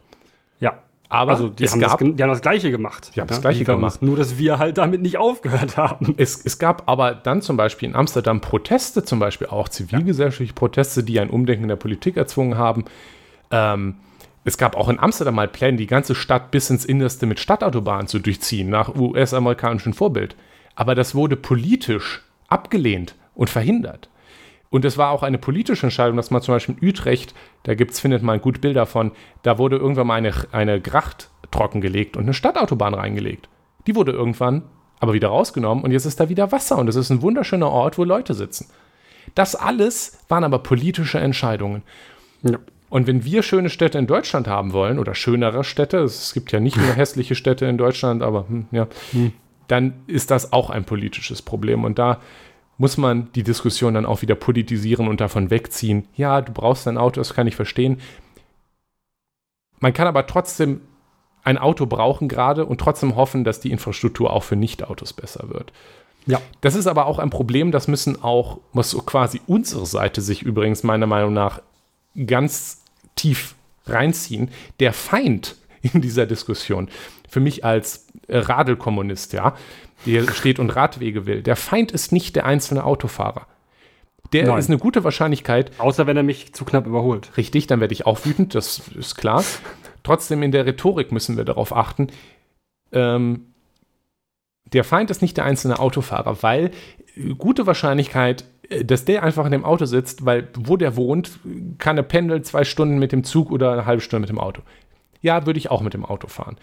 Ja. Aber Also die es haben, gab, das, die haben das Gleiche gemacht. Die haben das Gleiche wie bei gemacht. Nur, dass wir halt damit nicht aufgehört haben. es, es gab aber dann zum Beispiel in Amsterdam Proteste, zum Beispiel auch zivilgesellschaftliche Proteste, die ein Umdenken in der Politik erzwungen haben. Ähm, es gab auch in Amsterdam mal Pläne, die ganze Stadt bis ins Innerste mit Stadtautobahnen zu durchziehen, nach US-amerikanischem Vorbild. Aber das wurde politisch abgelehnt und verhindert. Und es war auch eine politische Entscheidung, dass man zum Beispiel in Utrecht, da gibt's, findet man gut Bilder von, da wurde irgendwann mal eine, eine Gracht trockengelegt und eine Stadtautobahn reingelegt. Die wurde irgendwann aber wieder rausgenommen und jetzt ist da wieder Wasser und es ist ein wunderschöner Ort, wo Leute sitzen. Das alles waren aber politische Entscheidungen. Ja. Und wenn wir schöne Städte in Deutschland haben wollen oder schönere Städte, es gibt ja nicht nur hässliche Städte in Deutschland, aber hm, ja, dann ist das auch ein politisches Problem. Und da muss man die Diskussion dann auch wieder politisieren und davon wegziehen. Ja, du brauchst ein Auto, das kann ich verstehen. Man kann aber trotzdem ein Auto brauchen gerade und trotzdem hoffen, dass die Infrastruktur auch für Nicht-Autos besser wird. Ja. Das ist aber auch ein Problem, das müssen auch, muss so quasi unsere Seite sich übrigens meiner Meinung nach ganz tief reinziehen. Der Feind in dieser Diskussion, für mich als Radelkommunist, ja, der steht und Radwege will, der Feind ist nicht der einzelne Autofahrer. Der Nein. ist eine gute Wahrscheinlichkeit, Außer wenn er mich zu knapp überholt. Richtig, dann werde ich auch wütend, das ist klar. Trotzdem in der Rhetorik müssen wir darauf achten. Ähm, der Feind ist nicht der einzelne Autofahrer, weil gute Wahrscheinlichkeit, äh, dass der einfach in dem Auto sitzt, weil wo der wohnt, kann er pendeln zwei Stunden mit dem Zug oder eine halbe Stunde mit dem Auto. Ja, würde ich auch mit dem Auto fahren.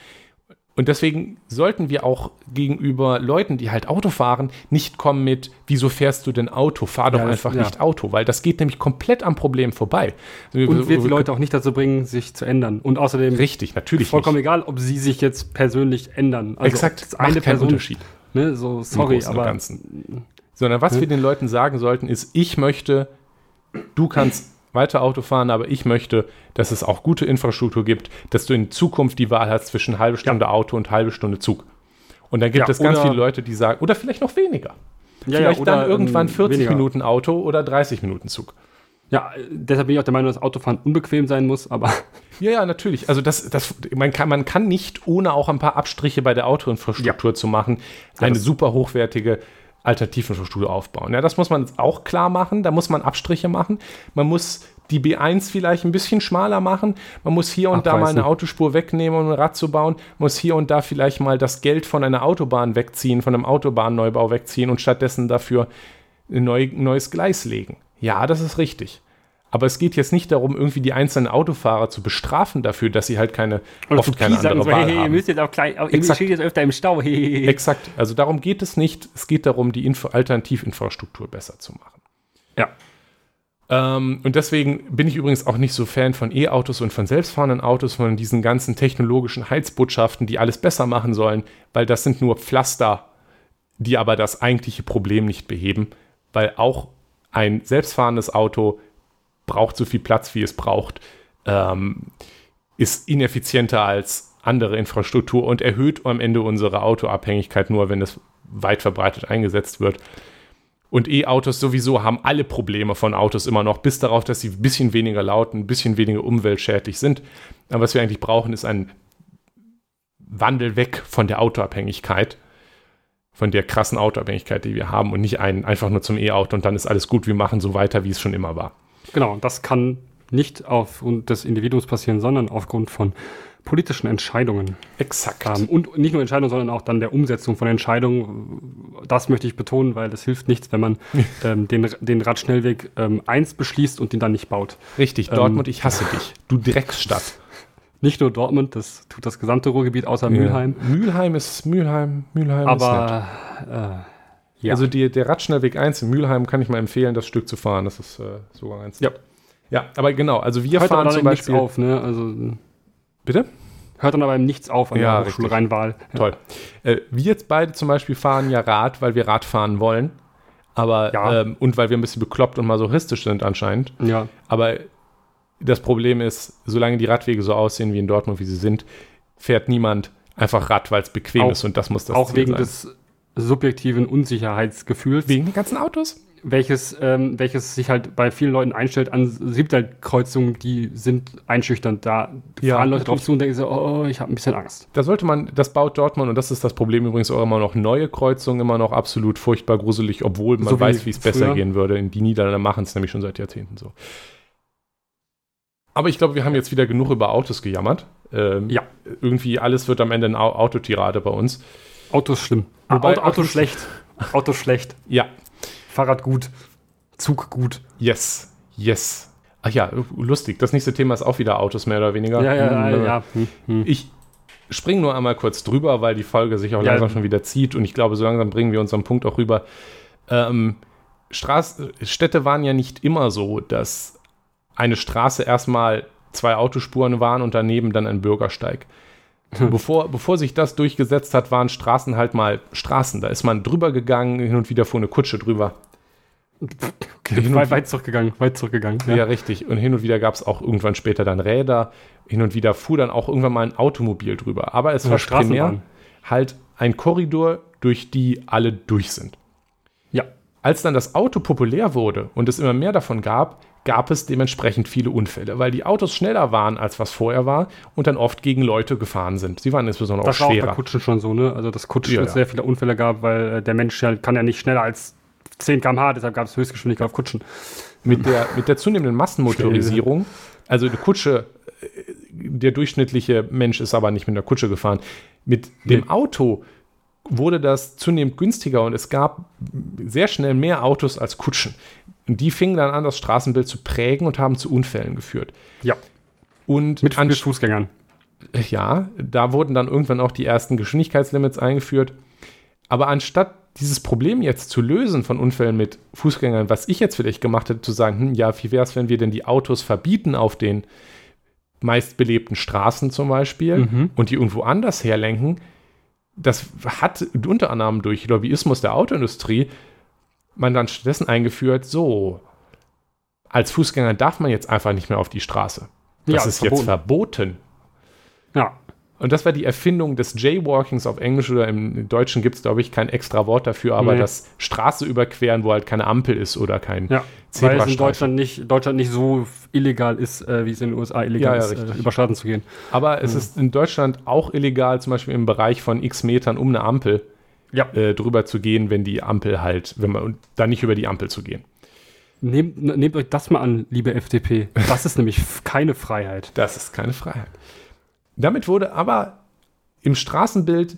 Und deswegen sollten wir auch gegenüber Leuten, die halt Auto fahren, nicht kommen mit, wieso fährst du denn Auto? Fahr doch Ja, das- einfach ja. nicht Auto, weil das geht nämlich komplett am Problem vorbei. Und wird die Leute auch nicht dazu bringen, sich zu ändern. Und außerdem Richtig, natürlich. vollkommen nicht. egal, ob sie sich jetzt persönlich ändern. Also Exakt, macht eine keinen Person, Unterschied. Ne, so sorry, aber Ganzen. Sondern was wir den Leuten sagen sollten, ist, ich möchte, du kannst weiter Auto fahren, aber ich möchte, dass es auch gute Infrastruktur gibt, dass du in Zukunft die Wahl hast zwischen halbe Stunde Auto und halbe Stunde Zug. Und dann gibt Ja, es ganz viele Leute, die sagen, oder vielleicht noch weniger. ja, vielleicht ja, dann irgendwann ähm, 40 weniger. Minuten Auto oder 30 Minuten Zug. Ja, deshalb bin ich auch der Meinung, dass Autofahren unbequem sein muss, aber Ja, ja, natürlich. Also das, das, man, kann, man kann nicht, ohne auch ein paar Abstriche bei der Autoinfrastruktur zu machen, eine super hochwertige Alternativinfrastruktur aufbauen. Ja, das muss man auch klar machen. Da muss man Abstriche machen. Man muss die B1 vielleicht ein bisschen schmaler machen. Man muss hier und da mal eine Autospur wegnehmen, um ein Rad zu bauen. Man muss hier und da vielleicht mal das Geld von einer Autobahn wegziehen, von einem Autobahnneubau wegziehen und stattdessen dafür ein neu, neues Gleis legen. Ja, das ist richtig. Aber es geht jetzt nicht darum, irgendwie die einzelnen Autofahrer zu bestrafen dafür, dass sie halt keine, Oder oft keine andere so, Wahl hey, haben. Ihr müsst jetzt auch gleich, ihr steht jetzt öfter im Stau. Hey. Exakt. Also darum geht es nicht. Es geht darum, die Info Alternativinfrastruktur besser zu machen. Ja. Ähm, und deswegen bin ich übrigens auch nicht so Fan von E-Autos und von selbstfahrenden Autos, von diesen ganzen technologischen Heizbotschaften, die alles besser machen sollen, weil das sind nur Pflaster, die aber das eigentliche Problem nicht beheben, weil auch ein selbstfahrendes Auto braucht so viel Platz, wie es braucht, ähm, ist ineffizienter als andere Infrastruktur und erhöht am Ende unsere Autoabhängigkeit nur, wenn es weit verbreitet eingesetzt wird. Und E-Autos sowieso haben alle Probleme von Autos immer noch, bis darauf, dass sie ein bisschen weniger laut, ein bisschen weniger umweltschädlich sind. Aber was wir eigentlich brauchen, ist ein Wandel weg von der Autoabhängigkeit, von der krassen Autoabhängigkeit, die wir haben und nicht ein, einfach nur zum E-Auto und dann ist alles gut, wir machen so weiter, wie es schon immer war. Genau, das kann nicht aufgrund des Individuums passieren, sondern aufgrund von politischen Entscheidungen. Exakt. Ähm, und nicht nur Entscheidungen, sondern auch dann der Umsetzung von Entscheidungen. Das möchte ich betonen, weil es hilft nichts, wenn man ähm, den, den Radschnellweg ähm, 1 beschließt und den dann nicht baut. Richtig, Dortmund, ähm, ich hasse dich. Du Drecksstadt. Nicht nur Dortmund, das tut das gesamte Ruhrgebiet außer ja. Mülheim. Mülheim ist Mülheim, Mülheim Aber, ist nett. Äh, ja. Also die, der Radschnellweg 1 in Mülheim kann ich mal empfehlen, das Stück zu fahren. Das ist äh, sogar eins. Ja. Ja, aber genau, also wir Hört fahren zum Beispiel. auf, ne? Also, Bitte? Hört dann aber nichts auf an ja, der Hochschulrheinwahl. Ja. Toll. Äh, wir jetzt beide zum Beispiel fahren ja Rad, weil wir Rad fahren wollen. Aber, ja. ähm, und weil wir ein bisschen bekloppt und masochistisch sind anscheinend. Ja. Aber das Problem ist, solange die Radwege so aussehen wie in Dortmund, wie sie sind, fährt niemand einfach Rad, weil es bequem auch, ist und das muss das Auch Ziel wegen sein. des subjektiven Unsicherheitsgefühls. Wegen den ganzen Autos? Welches, ähm, welches sich halt bei vielen Leuten einstellt an Siebtelkreuzungen, die sind einschüchternd. Da ja, fahren Leute drauf zu und denken so, oh, ich habe ein bisschen Angst. Da sollte man, das baut Dortmund und das ist das Problem übrigens auch immer noch neue Kreuzungen, immer noch absolut furchtbar gruselig, obwohl man so weiß, wie es besser gehen würde. Die Niederlande machen es nämlich schon seit Jahrzehnten so. Aber ich glaube, wir haben jetzt wieder genug über Autos gejammert. Ähm, ja. Irgendwie alles wird am Ende eine Autotirade bei uns. Autos schlimm. Wobei Auto, Auto schlecht. Auto schlecht. Ja. Fahrrad gut. Zug gut. Yes. Yes. Ach ja, lustig. Das nächste Thema ist auch wieder Autos, mehr oder weniger. Ja, ja, hm, ja. Hm, hm. Ich springe nur einmal kurz drüber, weil die Folge sich auch ja. langsam schon wieder zieht und ich glaube, so langsam bringen wir unseren Punkt auch rüber. Ähm, Straß Städte waren ja nicht immer so, dass eine Straße erstmal zwei Autospuren waren und daneben dann ein Bürgersteig. bevor, bevor sich das durchgesetzt hat, waren Straßen halt mal Straßen. Da ist man drüber gegangen, hin und wieder fuhr eine Kutsche drüber. Okay, weit, weit zurückgegangen, weit zurückgegangen. Ja. ja, richtig. Und hin und wieder gab es auch irgendwann später dann Räder. Hin und wieder fuhr dann auch irgendwann mal ein Automobil drüber. Aber es war primär halt ein Korridor, durch die alle durch sind. Ja. Als dann das Auto populär wurde und es immer mehr davon gab, gab es dementsprechend viele Unfälle, weil die Autos schneller waren, als was vorher war und dann oft gegen Leute gefahren sind. Sie waren insbesondere das auch schwerer. Das war auch bei Kutschen schon so, ne? Also, dass Kutschen ja, ja. sehr viele Unfälle gab, weil äh, der Mensch ja, kann ja nicht schneller als 10 km/h, deshalb gab es Höchstgeschwindigkeit auf Kutschen. Mit der, mit der zunehmenden Massenmotorisierung, also eine Kutsche, äh, der durchschnittliche Mensch ist aber nicht mit einer Kutsche gefahren. Mit dem Auto wurde das zunehmend günstiger und es gab sehr schnell mehr Autos als Kutschen. Und die fingen dann an, das Straßenbild zu prägen und haben zu Unfällen geführt. Ja. Und mit, mit Fußgängern. Ja, da wurden dann irgendwann auch die ersten Geschwindigkeitslimits eingeführt. Aber anstatt dieses Problem jetzt zu lösen von Unfällen mit Fußgängern, was ich jetzt vielleicht gemacht hätte, zu sagen, hm, ja, wie wäre es, wenn wir denn die Autos verbieten auf den meistbelebten Straßen zum Beispiel mhm. und die irgendwo anders herlenken, das hat unter anderem durch Lobbyismus der Autoindustrie man dann stattdessen eingeführt, so, als Fußgänger darf man jetzt einfach nicht mehr auf die Straße. Das ja, ist verboten. jetzt verboten. Ja. Und das war die Erfindung des Jaywalkings auf Englisch oder im Deutschen gibt es, glaube ich, kein extra Wort dafür, aber nee. das Straße überqueren, wo halt keine Ampel ist oder kein ja, Weil es in Deutschland nicht, Deutschland nicht so illegal ist, äh, wie es in den USA illegal ja, ja, ist, äh, über Straßen zu gehen. Aber es ist in Deutschland auch illegal, zum Beispiel im Bereich von x Metern um eine Ampel ja. äh, drüber zu gehen, wenn die Ampel halt, wenn man dann nicht über die Ampel zu gehen. Nehmt, nehmt euch das mal an, liebe FDP. Das ist nämlich keine Freiheit. Das ist keine Freiheit. Damit wurde aber im Straßenbild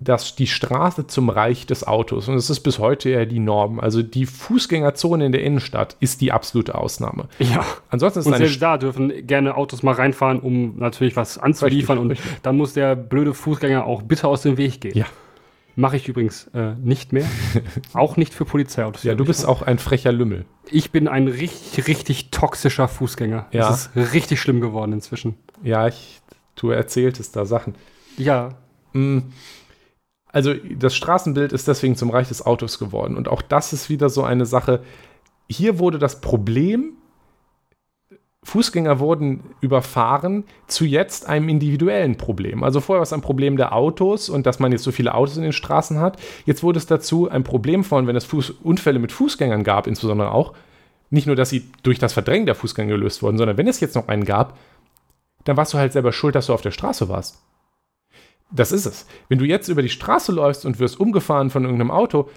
das, die Straße zum Reich des Autos. Und das ist bis heute ja die Norm. Also die Fußgängerzone in der Innenstadt ist die absolute Ausnahme. Ja. Ansonsten ist Und selbst da dürfen gerne Autos mal reinfahren, um natürlich was anzuliefern. Richtig, und dann muss der blöde Fußgänger auch bitte aus dem Weg gehen. Ja. Mache ich übrigens äh, nicht mehr. auch nicht für Polizeiautos. Ja, du bist auch ein frecher Lümmel. Ich bin ein richtig, richtig toxischer Fußgänger. Ja. Das ist richtig schlimm geworden inzwischen. Ja, ich, du erzähltest da Sachen. Ja, Mm, Also das Straßenbild ist deswegen zum Reich des Autos geworden. Und auch das ist wieder so eine Sache. Hier wurde das Problem, Fußgänger wurden überfahren, zu jetzt einem individuellen Problem. Also vorher war es ein Problem der Autos und dass man jetzt so viele Autos in den Straßen hat. Jetzt wurde es dazu ein Problem von, wenn es Fuß Unfälle mit Fußgängern gab, insbesondere auch. Nicht nur, dass sie durch das Verdrängen der Fußgänger gelöst wurden, sondern wenn es jetzt noch einen gab, dann warst du halt selber schuld, dass du auf der Straße warst. Das ist es. Wenn du jetzt über die Straße läufst und wirst umgefahren von irgendeinem Auto,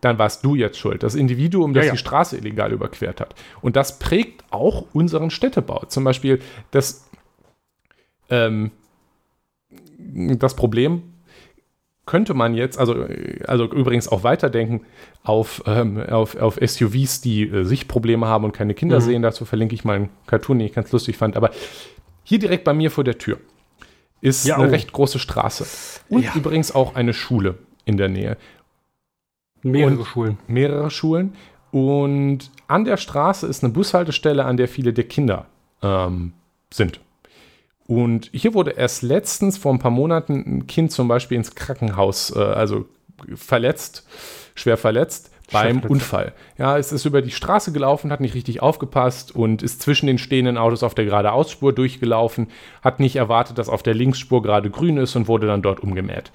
dann warst du jetzt schuld. Das Individuum, das Ja, ja. die Straße illegal überquert hat. Und das prägt auch unseren Städtebau. Zum Beispiel das, ähm, das Problem könnte man jetzt, also, also übrigens auch weiterdenken auf, ähm, auf, auf SUVs, die äh, Sichtprobleme haben und keine Kinder Mhm. sehen. Dazu verlinke ich mal einen Cartoon, den ich ganz lustig fand. Aber hier direkt bei mir vor der Tür ist Ja, eine oh. recht große Straße. Und Ja. übrigens auch eine Schule in der Nähe. mehrere Und- Schulen. Mehrere Schulen. Und an der Straße ist eine Bushaltestelle, an der viele der Kinder ähm, sind. Und hier wurde erst letztens, vor ein paar Monaten, ein Kind zum Beispiel ins Krankenhaus, äh, also verletzt, schwer verletzt, beim. Unfall. Ja, es ist über die Straße gelaufen, hat nicht richtig aufgepasst und ist zwischen den stehenden Autos auf der geradeausspur durchgelaufen, hat nicht erwartet, dass auf der Linksspur gerade grün ist und wurde dann dort umgemäht.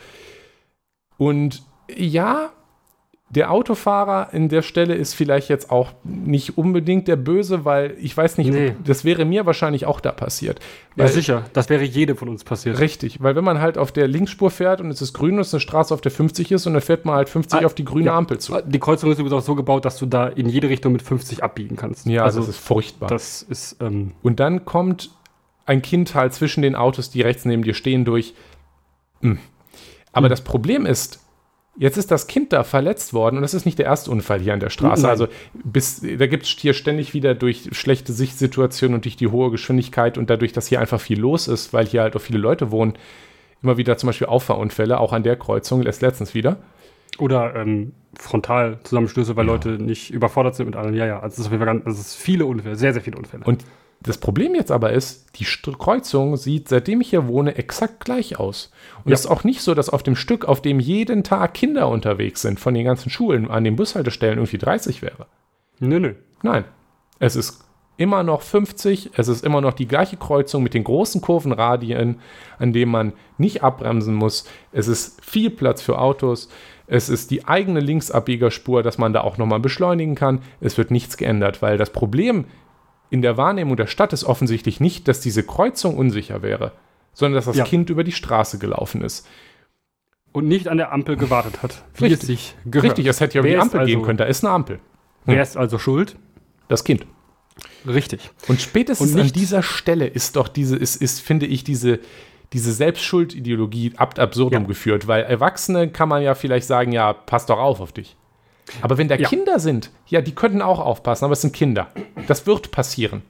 Und ja, der Autofahrer in der Stelle ist vielleicht jetzt auch nicht unbedingt der Böse, weil ich weiß nicht, Nee. das wäre mir wahrscheinlich auch da passiert. Ja, sicher. Das wäre jedem von uns passiert. Richtig, weil wenn man halt auf der Linksspur fährt und es ist grün und es ist eine Straße auf der 50 ist und dann fährt man halt 50 Ah, auf die grüne ja. Ampel zu. Die Kreuzung ist übrigens auch so gebaut, dass du da in jede Richtung mit 50 abbiegen kannst. Ja, also das ist furchtbar. das ist ähm, und dann kommt ein Kind halt zwischen den Autos, die rechts neben dir stehen, durch. Hm. Aber Hm. das Problem ist, jetzt ist das Kind da verletzt worden und das ist nicht der erste Unfall hier an der Straße. Nein. Also bis, da gibt es hier ständig wieder durch schlechte Sichtsituationen und durch die hohe Geschwindigkeit und dadurch, dass hier einfach viel los ist, weil hier halt auch viele Leute wohnen, immer wieder zum Beispiel Auffahrunfälle, auch an der Kreuzung, erst letztens wieder. oder ähm, Frontalzusammenstöße, weil Leute nicht überfordert sind mit allem. Ja, ja. Also es ist, auf jeden Fall ganz, also es ist viele Unfälle, sehr, sehr viele Unfälle. Und das Problem jetzt aber ist, die St Kreuzung sieht, seitdem ich hier wohne, exakt gleich aus. Und Ja. es ist auch nicht so, dass auf dem Stück, auf dem jeden Tag Kinder unterwegs sind, von den ganzen Schulen an den Bushaltestellen irgendwie 30 wäre. nö, nö. Nein, es ist immer noch 50, es ist immer noch die gleiche Kreuzung mit den großen Kurvenradien, an dem man nicht abbremsen muss. Es ist viel Platz für Autos. Es ist die eigene Linksabbiegerspur, dass man da auch nochmal beschleunigen kann. Es wird nichts geändert, weil das Problem in der Wahrnehmung der Stadt ist offensichtlich nicht, dass diese Kreuzung unsicher wäre, sondern dass das Ja. Kind über die Straße gelaufen ist. Und nicht an der Ampel gewartet hat, wie Richtig. es sich gehört. Richtig, es hätte ja über die Ampel gehen also- können, da ist eine Ampel. Wer ist also schuld? Das Kind. Richtig. Und spätestens Und an dieser Stelle ist doch diese, ist, ist finde ich, diese, diese Selbstschuld-Ideologie ab absurdum Ja. geführt, weil Erwachsene kann man ja vielleicht sagen, ja, pass doch auf auf dich. Aber wenn da Ja. Kinder sind, ja, die könnten auch aufpassen, aber es sind Kinder. Das wird passieren.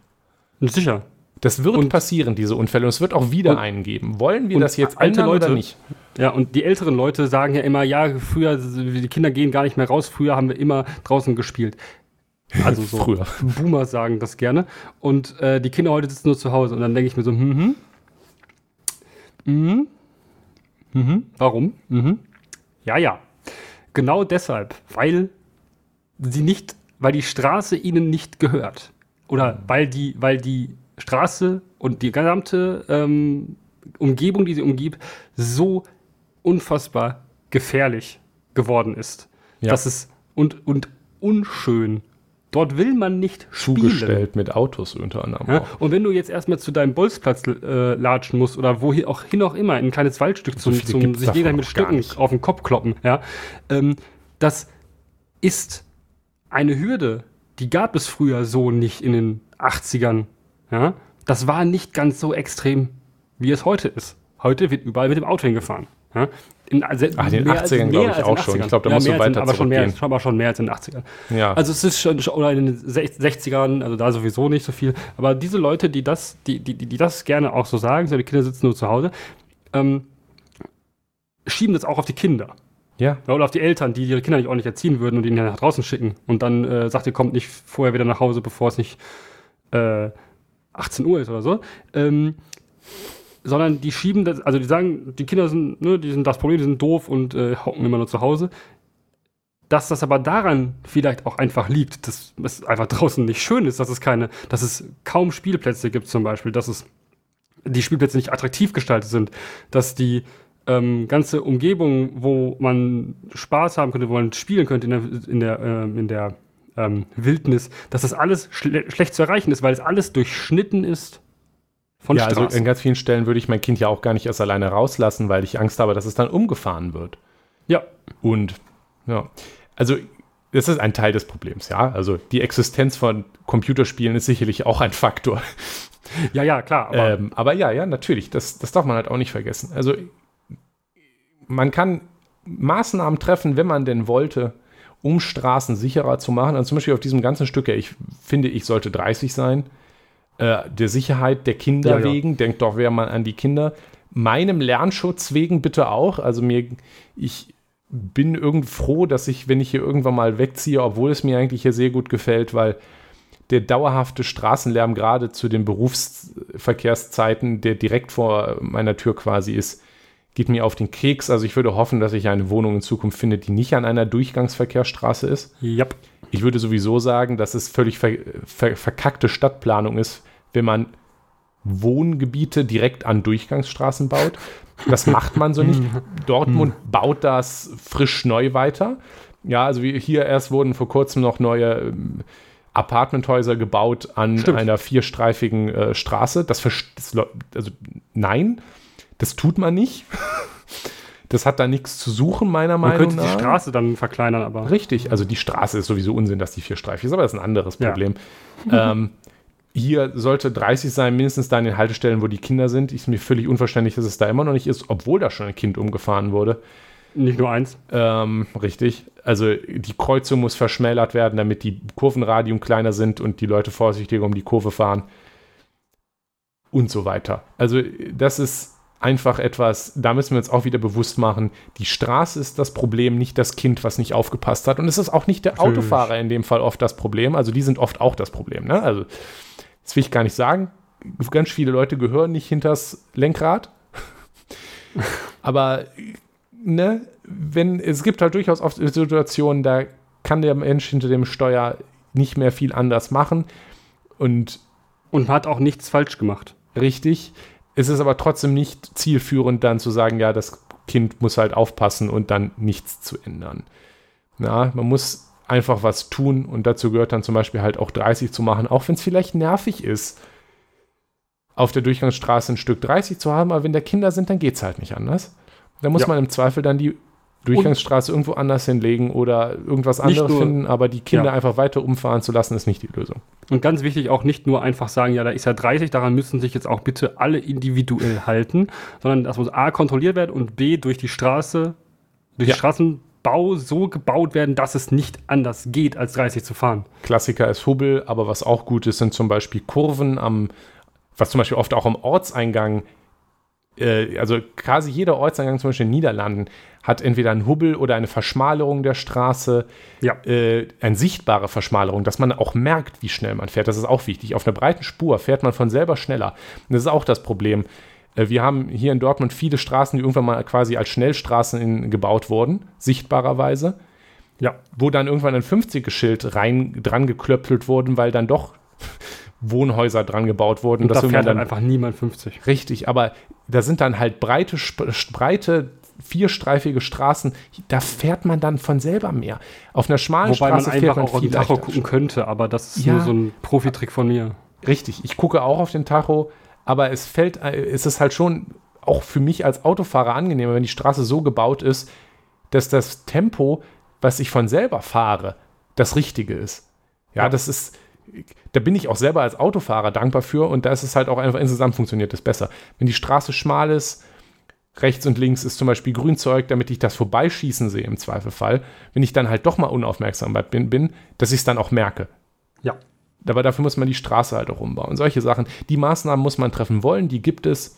Sicher. Das wird Und- passieren, diese Unfälle. Und es wird auch wieder Und- einen geben. Wollen wir das jetzt alte ändern oder Leute- nicht? Ja, und die älteren Leute sagen ja immer, ja, früher, die Kinder gehen gar nicht mehr raus, früher haben wir immer draußen gespielt. Also so. Früher. Boomer sagen das gerne. Und äh, die Kinder heute sitzen nur zu Hause. Und dann denke ich mir so, mhm. Mhm. Mhm. Warum? Mhm. Ja, ja. Genau deshalb, weil sie nicht, weil die Straße ihnen nicht gehört. Oder weil die, weil die Straße und die gesamte ähm, Umgebung, die sie umgibt, so unfassbar gefährlich geworden ist. Ja. Das ist und, und unschön. Dort will man nicht spielen. Zugestellt mit Autos unter anderem Ja? Und wenn du jetzt erstmal zu deinem Bolzplatz äh, latschen musst oder wohin auch hin auch immer, in ein kleines Waldstück zum, viele zum sich jeder mit Stücken auf den Kopf kloppen, ja, ähm, das ist eine Hürde, die gab es früher so nicht in den 80ern. Ja? Das war nicht ganz so extrem, wie es heute ist. Heute wird überall mit dem Auto hingefahren. Ja? In, also Ach, in den 80ern glaube ich auch schon. Ich glaube, da ja, muss so weiter in, aber schon mehr, aber schon mehr als in den 80ern. Ja. Also es ist schon, oder in den 60ern, also da sowieso nicht so viel. Aber diese Leute, die das, die, die, die das gerne auch so sagen, so die Kinder sitzen nur zu Hause, ähm, schieben das auch auf die Kinder. Ja. Oder auf die Eltern, die ihre Kinder nicht ordentlich erziehen würden und ihn nach draußen schicken. Und dann äh, sagt ihr, kommt nicht vorher wieder nach Hause, bevor es nicht äh, 18 Uhr ist oder so. Ähm, sondern die schieben das, also die sagen, die Kinder sind, ne, die sind das Problem, die sind doof und äh, hocken immer nur zu Hause. Dass das aber daran vielleicht auch einfach liegt, dass es einfach draußen nicht schön ist, dass es keine, dass es kaum Spielplätze gibt zum Beispiel, dass es die Spielplätze nicht attraktiv gestaltet sind, dass die ähm, ganze Umgebung, wo man Spaß haben könnte, wo man spielen könnte in der, in der, äh, in der ähm, Wildnis, dass das alles schle schlecht zu erreichen ist, weil es alles durchschnitten ist von ja, Straßen. also in ganz vielen Stellen würde ich mein Kind ja auch gar nicht erst alleine rauslassen, weil ich Angst habe, dass es dann umgefahren wird. Ja. Und ja, also das ist ein Teil des Problems, ja. Also die Existenz von Computerspielen ist sicherlich auch ein Faktor. Ja, ja, klar. Aber, ähm, aber ja, ja, natürlich. Das, das darf man halt auch nicht vergessen. Also man kann Maßnahmen treffen, wenn man denn wollte, um Straßen sicherer zu machen. Also zum Beispiel auf diesem ganzen Stück, ich finde, ich sollte 30 sein. Äh, der Sicherheit der Kinder ja, wegen, ja. denkt doch wer mal an die Kinder. Meinem Lernschutz wegen bitte auch. Also mir, ich bin irgendwie froh, dass ich, wenn ich hier irgendwann mal wegziehe, obwohl es mir eigentlich hier sehr gut gefällt, weil der dauerhafte Straßenlärm gerade zu den Berufsverkehrszeiten, der direkt vor meiner Tür quasi ist, geht mir auf den Keks. Also ich würde hoffen, dass ich eine Wohnung in Zukunft finde, die nicht an einer Durchgangsverkehrsstraße ist. Yep. Ich würde sowieso sagen, dass es völlig ver ver verkackte Stadtplanung ist, wenn man Wohngebiete direkt an Durchgangsstraßen baut. Das macht man so nicht. Dortmund baut das frisch neu weiter. Ja, also hier erst wurden vor kurzem noch neue ähm, Apartmenthäuser gebaut an Stimmt. einer vierstreifigen äh, Straße. Das, das, also nein, das tut man nicht. Das hat da nichts zu suchen, meiner man Meinung nach. Man könnte die Straße dann verkleinern, aber. Richtig, also die Straße ist sowieso Unsinn, dass die vierstreifig ist, aber das ist ein anderes Problem. Ja. ähm, hier sollte 30 sein, mindestens da in den Haltestellen, wo die Kinder sind. Ist mir völlig unverständlich, dass es da immer noch nicht ist, obwohl da schon ein Kind umgefahren wurde. Nicht nur eins. Ähm, richtig. Also die Kreuzung muss verschmälert werden, damit die Kurvenradium kleiner sind und die Leute vorsichtiger um die Kurve fahren. Und so weiter. Also das ist einfach etwas, da müssen wir uns auch wieder bewusst machen, die Straße ist das Problem, nicht das Kind, was nicht aufgepasst hat. Und es ist auch nicht der Natürlich. Autofahrer in dem Fall oft das Problem. Also die sind oft auch das Problem. Ne? Also das will ich gar nicht sagen. Ganz viele Leute gehören nicht hinters Lenkrad. Aber ne, wenn es gibt halt durchaus oft Situationen, da kann der Mensch hinter dem Steuer nicht mehr viel anders machen. Und, und hat auch nichts falsch gemacht. Richtig. Es ist aber trotzdem nicht zielführend, dann zu sagen, ja, das Kind muss halt aufpassen und dann nichts zu ändern. Ja, man muss einfach was tun und dazu gehört dann zum Beispiel halt auch 30 zu machen, auch wenn es vielleicht nervig ist, auf der Durchgangsstraße ein Stück 30 zu haben, aber wenn da Kinder sind, dann geht es halt nicht anders. Da muss ja. man im Zweifel dann die Durchgangsstraße und irgendwo anders hinlegen oder irgendwas anderes nur, finden, aber die Kinder ja. einfach weiter umfahren zu lassen, ist nicht die Lösung. Und ganz wichtig, auch nicht nur einfach sagen, ja, da ist ja 30, daran müssen sich jetzt auch bitte alle individuell halten, sondern das muss A kontrolliert werden und B durch die Straße, durch ja. Straßenbau so gebaut werden, dass es nicht anders geht, als 30 zu fahren. Klassiker ist Hubbel, aber was auch gut ist, sind zum Beispiel Kurven am, was zum Beispiel oft auch am Ortseingang äh, also quasi jeder Ortseingang, zum Beispiel in den Niederlanden, hat entweder einen Hubbel oder eine Verschmalerung der Straße, ja. äh, eine sichtbare Verschmalerung, dass man auch merkt, wie schnell man fährt. Das ist auch wichtig. Auf einer breiten Spur fährt man von selber schneller. Und das ist auch das Problem. Äh, wir haben hier in Dortmund viele Straßen, die irgendwann mal quasi als Schnellstraßen in, gebaut wurden, sichtbarerweise. Ja. Wo dann irgendwann ein 50er-Schild rein dran geklöppelt wurden, weil dann doch Wohnhäuser dran gebaut wurden. Und da fährt dann einfach niemand 50. Richtig, aber da sind dann halt breite, breite vierstreifige Straßen, da fährt man dann von selber mehr. Auf einer schmalen Wobei Straße man fährt man auch viel Tacho gucken könnte, aber das ist ja, nur so ein Profitrick von mir. Richtig, ich gucke auch auf den Tacho, aber es fällt, es ist halt schon auch für mich als Autofahrer angenehmer, wenn die Straße so gebaut ist, dass das Tempo, was ich von selber fahre, das Richtige ist. Ja, das ist, da bin ich auch selber als Autofahrer dankbar für und da ist es halt auch einfach insgesamt funktioniert das besser. Wenn die Straße schmal ist, rechts und links ist zum Beispiel Grünzeug, damit ich das Vorbeischießen sehe im Zweifelfall, wenn ich dann halt doch mal unaufmerksam bin, bin dass ich es dann auch merke. Ja. Aber dafür muss man die Straße halt auch umbauen. Solche Sachen. Die Maßnahmen muss man treffen wollen, die gibt es.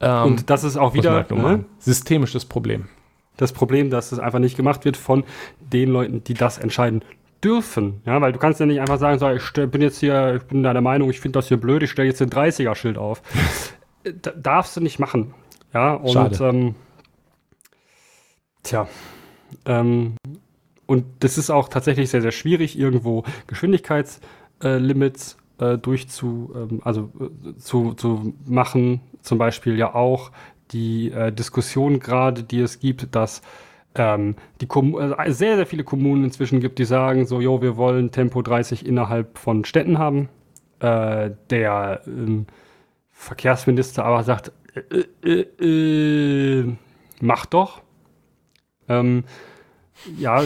Ähm, und das ist auch wieder halt ne? systemisches Problem. Das Problem, dass es einfach nicht gemacht wird von den Leuten, die das entscheiden dürfen. Ja, weil du kannst ja nicht einfach sagen, so, ich bin jetzt hier, ich bin deiner Meinung, ich finde das hier blöd, ich stelle jetzt ein 30er-Schild auf. darfst du nicht machen. Ja, und Schade. Ähm, tja. Ähm, und das ist auch tatsächlich sehr, sehr schwierig, irgendwo Geschwindigkeitslimits äh, durchzu, ähm, also äh, zu, zu machen. Zum Beispiel ja auch die äh, Diskussion gerade, die es gibt, dass ähm, die Kom also sehr, sehr viele Kommunen inzwischen gibt, die sagen so, jo, wir wollen Tempo 30 innerhalb von Städten haben. Äh, der ähm, Verkehrsminister aber sagt, äh, äh, äh mach doch. Ähm, ja,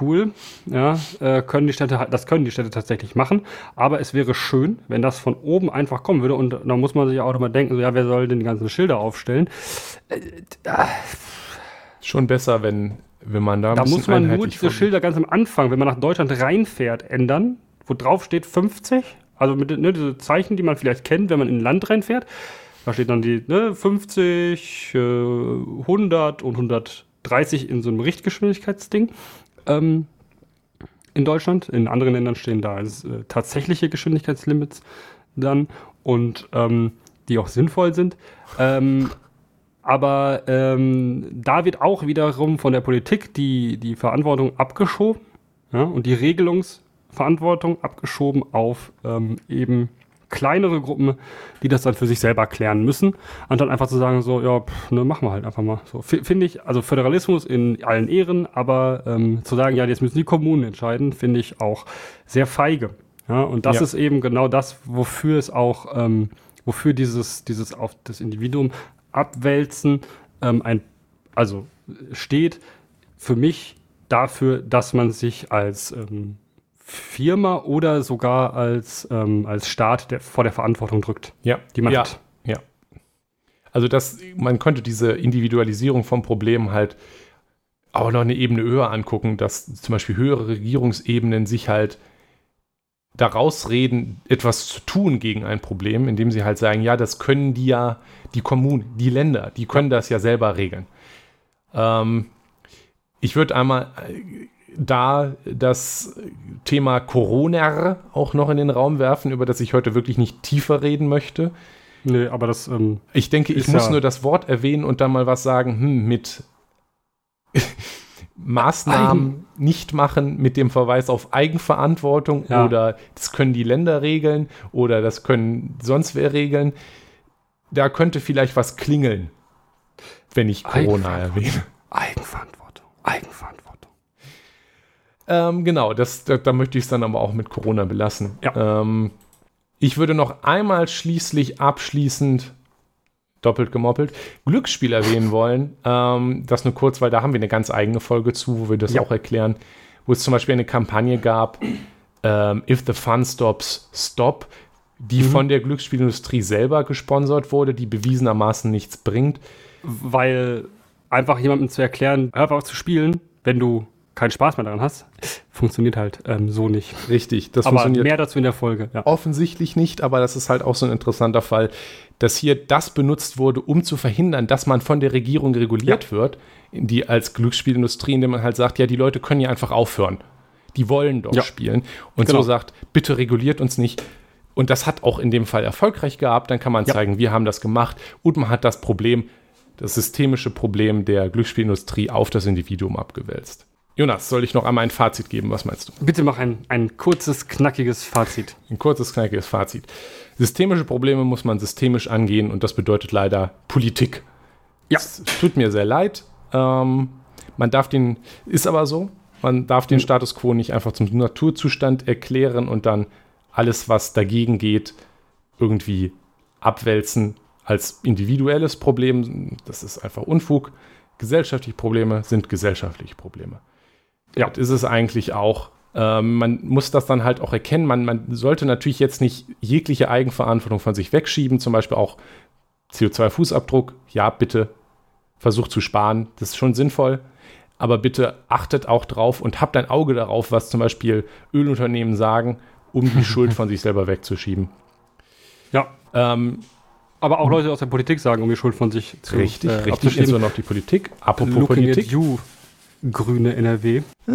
cool. Ja, äh, können die Städte, das können die Städte tatsächlich machen. Aber es wäre schön, wenn das von oben einfach kommen würde. Und da muss man sich auch immer denken, so, ja, wer soll denn die ganzen Schilder aufstellen? Äh, äh, Schon besser, wenn, wenn man da Da muss man nur diese Schilder ganz am Anfang, wenn man nach Deutschland reinfährt, ändern, wo drauf steht 50. Also mit ne, diese Zeichen, die man vielleicht kennt, wenn man in ein Land reinfährt. Da steht dann die ne, 50, äh, 100 und 130 in so einem Richtgeschwindigkeitsding. Ähm, in Deutschland. In anderen Ländern stehen da äh, tatsächliche Geschwindigkeitslimits dann und ähm, die auch sinnvoll sind. Ähm, aber ähm, da wird auch wiederum von der Politik die, die Verantwortung abgeschoben ja, und die Regelungsverantwortung abgeschoben auf ähm, eben kleinere Gruppen, die das dann für sich selber klären müssen, anstatt einfach zu sagen, so, ja, pff, ne, machen wir halt einfach mal. So, finde ich, also Föderalismus in allen Ehren, aber ähm, zu sagen, ja, jetzt müssen die Kommunen entscheiden, finde ich auch sehr feige. Ja, und das ja. ist eben genau das, wofür es auch, ähm, wofür dieses, dieses auf das Individuum abwälzen ähm, ein, also steht für mich dafür, dass man sich als ähm, Firma oder sogar als, ähm, als Staat der, vor der Verantwortung drückt, ja. die man ja. hat. Ja. Also das, man könnte diese Individualisierung vom Problem halt auch noch eine Ebene höher angucken, dass zum Beispiel höhere Regierungsebenen sich halt daraus reden, etwas zu tun gegen ein Problem, indem sie halt sagen, ja, das können die ja, die Kommunen, die Länder, die können das ja selber regeln. Ähm, ich würde einmal da das Thema Corona auch noch in den Raum werfen, über das ich heute wirklich nicht tiefer reden möchte. Nee, aber das. Ähm, ich denke, ich muss ja nur das Wort erwähnen und dann mal was sagen, hm, mit Maßnahmen Eigen. nicht machen mit dem Verweis auf Eigenverantwortung ja. oder das können die Länder regeln oder das können sonst wer regeln. Da könnte vielleicht was klingeln, wenn ich Corona erwähne. Eigenverantwortung. Eigenverantwortung. Ähm, genau, das, da, da möchte ich es dann aber auch mit Corona belassen. Ja. Ähm, ich würde noch einmal schließlich abschließend doppelt gemoppelt Glücksspiel erwähnen wollen. Ähm, das nur kurz, weil da haben wir eine ganz eigene Folge zu, wo wir das ja. auch erklären, wo es zum Beispiel eine Kampagne gab, ähm, If the Fun Stops, Stop, die mhm. von der Glücksspielindustrie selber gesponsert wurde, die bewiesenermaßen nichts bringt. Weil einfach jemandem zu erklären, hör auf zu spielen, wenn du keinen Spaß mehr daran hast, funktioniert halt ähm, so nicht. Richtig, das aber funktioniert. Mehr dazu in der Folge. Ja. Offensichtlich nicht, aber das ist halt auch so ein interessanter Fall, dass hier das benutzt wurde, um zu verhindern, dass man von der Regierung reguliert ja. wird, die als Glücksspielindustrie, indem man halt sagt, ja, die Leute können ja einfach aufhören. Die wollen doch ja. spielen. Und genau. so sagt, bitte reguliert uns nicht. Und das hat auch in dem Fall erfolgreich gehabt. Dann kann man zeigen, wir haben das gemacht. Und man hat das Problem, das systemische Problem der Glücksspielindustrie auf das Individuum abgewälzt. Jonas, soll ich noch einmal ein Fazit geben? Was meinst du? Bitte mach ein, ein kurzes, knackiges Fazit. Ein kurzes, knackiges Fazit. Systemische Probleme muss man systemisch angehen und das bedeutet leider Politik. Ja. Es tut mir sehr leid. Ähm, man darf den, ist aber so, man darf den Status quo nicht einfach zum Naturzustand erklären und dann alles, was dagegen geht, irgendwie abwälzen als individuelles Problem. Das ist einfach Unfug. Gesellschaftliche Probleme sind gesellschaftliche Probleme. Ja. Das ist es eigentlich auch. Ähm, man muss das dann halt auch erkennen. Man, man sollte natürlich jetzt nicht jegliche Eigenverantwortung von sich wegschieben, zum Beispiel auch CO2-Fußabdruck. Ja, bitte versucht zu sparen, das ist schon sinnvoll. Aber bitte achtet auch drauf und habt ein Auge darauf, was zum Beispiel Ölunternehmen sagen, um die Schuld von sich selber wegzuschieben. Ja. Ähm, aber auch Leute aus der Politik sagen, um die Schuld von sich zu Richtig, äh, richtig, insbesondere auf die Politik. Apropos Looking Politik. At you, grüne NRW. Äh,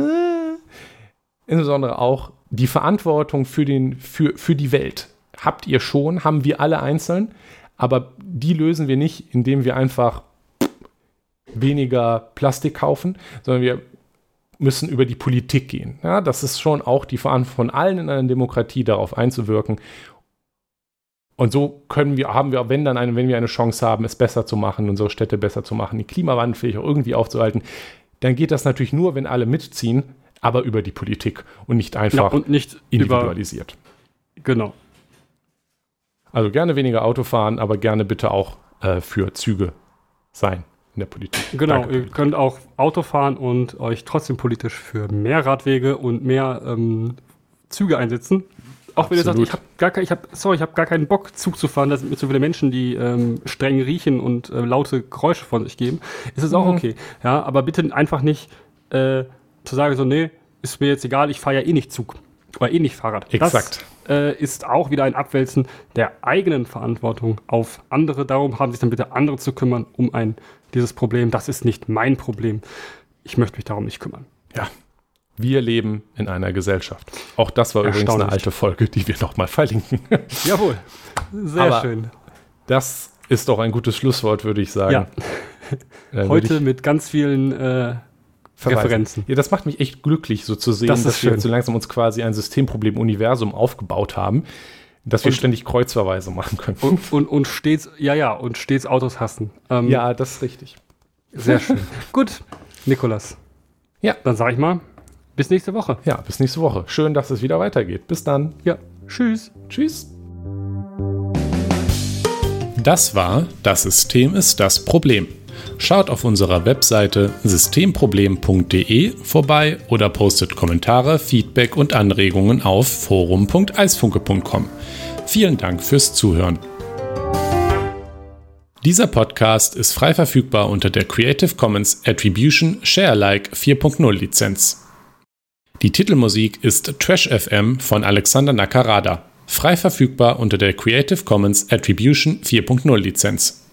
insbesondere auch die Verantwortung für, den, für, für die Welt. Habt ihr schon, haben wir alle einzeln, aber die lösen wir nicht, indem wir einfach weniger Plastik kaufen, sondern wir müssen über die Politik gehen. Ja, das ist schon auch die Verantwortung von allen in einer Demokratie, darauf einzuwirken. Und so können wir, haben wir, wenn dann eine, wenn wir eine Chance haben, es besser zu machen, unsere Städte besser zu machen, den Klimawandel vielleicht auch irgendwie aufzuhalten, dann geht das natürlich nur, wenn alle mitziehen, aber über die Politik und nicht einfach ja, und nicht individualisiert. Über, genau. Also gerne weniger Auto fahren, aber gerne bitte auch äh, für Züge sein in der Politik. Genau, Danke, ihr könnt auch Auto fahren und euch trotzdem politisch für mehr Radwege und mehr ähm, Züge einsetzen. Auch wenn ihr sagt, ich habe gar kein, ich hab, sorry, ich habe gar keinen Bock, Zug zu fahren, da sind mir zu viele Menschen, die ähm, streng riechen und äh, laute Geräusche von sich geben, ist es auch mhm. okay. Ja, aber bitte einfach nicht äh, zu sagen, so, nee, ist mir jetzt egal, ich fahre ja eh nicht Zug oder eh nicht Fahrrad. Exakt. Das äh, ist auch wieder ein Abwälzen der eigenen Verantwortung auf andere. Darum haben sich dann bitte andere zu kümmern um ein dieses Problem. Das ist nicht mein Problem. Ich möchte mich darum nicht kümmern. Ja. Wir leben in einer Gesellschaft. Auch das war übrigens eine alte Folge, die wir nochmal verlinken. Jawohl. Sehr Aber schön. Das ist doch ein gutes Schlusswort, würde ich sagen. Ja. Heute mit ganz vielen äh, Referenzen. Ja, das macht mich echt glücklich, so zu sehen, das dass wir so langsam uns quasi ein Systemproblem-Universum aufgebaut haben, dass wir ständig Kreuzverweise machen können. Und, und, und stets, ja, ja, und stets Autos hassen. Ähm, ja, das ist richtig. Sehr schön. Gut, Nikolas. Ja. Dann sage ich mal, bis nächste Woche. Ja, bis nächste Woche. Schön, dass es wieder weitergeht. Bis dann. Ja. Tschüss. Tschüss. Das war Das System ist das Problem. Schaut auf unserer Webseite systemproblem.de vorbei oder postet Kommentare, Feedback und Anregungen auf forum.eisfunke.com. Vielen Dank fürs Zuhören. Dieser Podcast ist frei verfügbar unter der Creative Commons Attribution Sharealike 4.0 Lizenz. Die Titelmusik ist Trash FM von Alexander Nakarada, frei verfügbar unter der Creative Commons Attribution 4.0 Lizenz.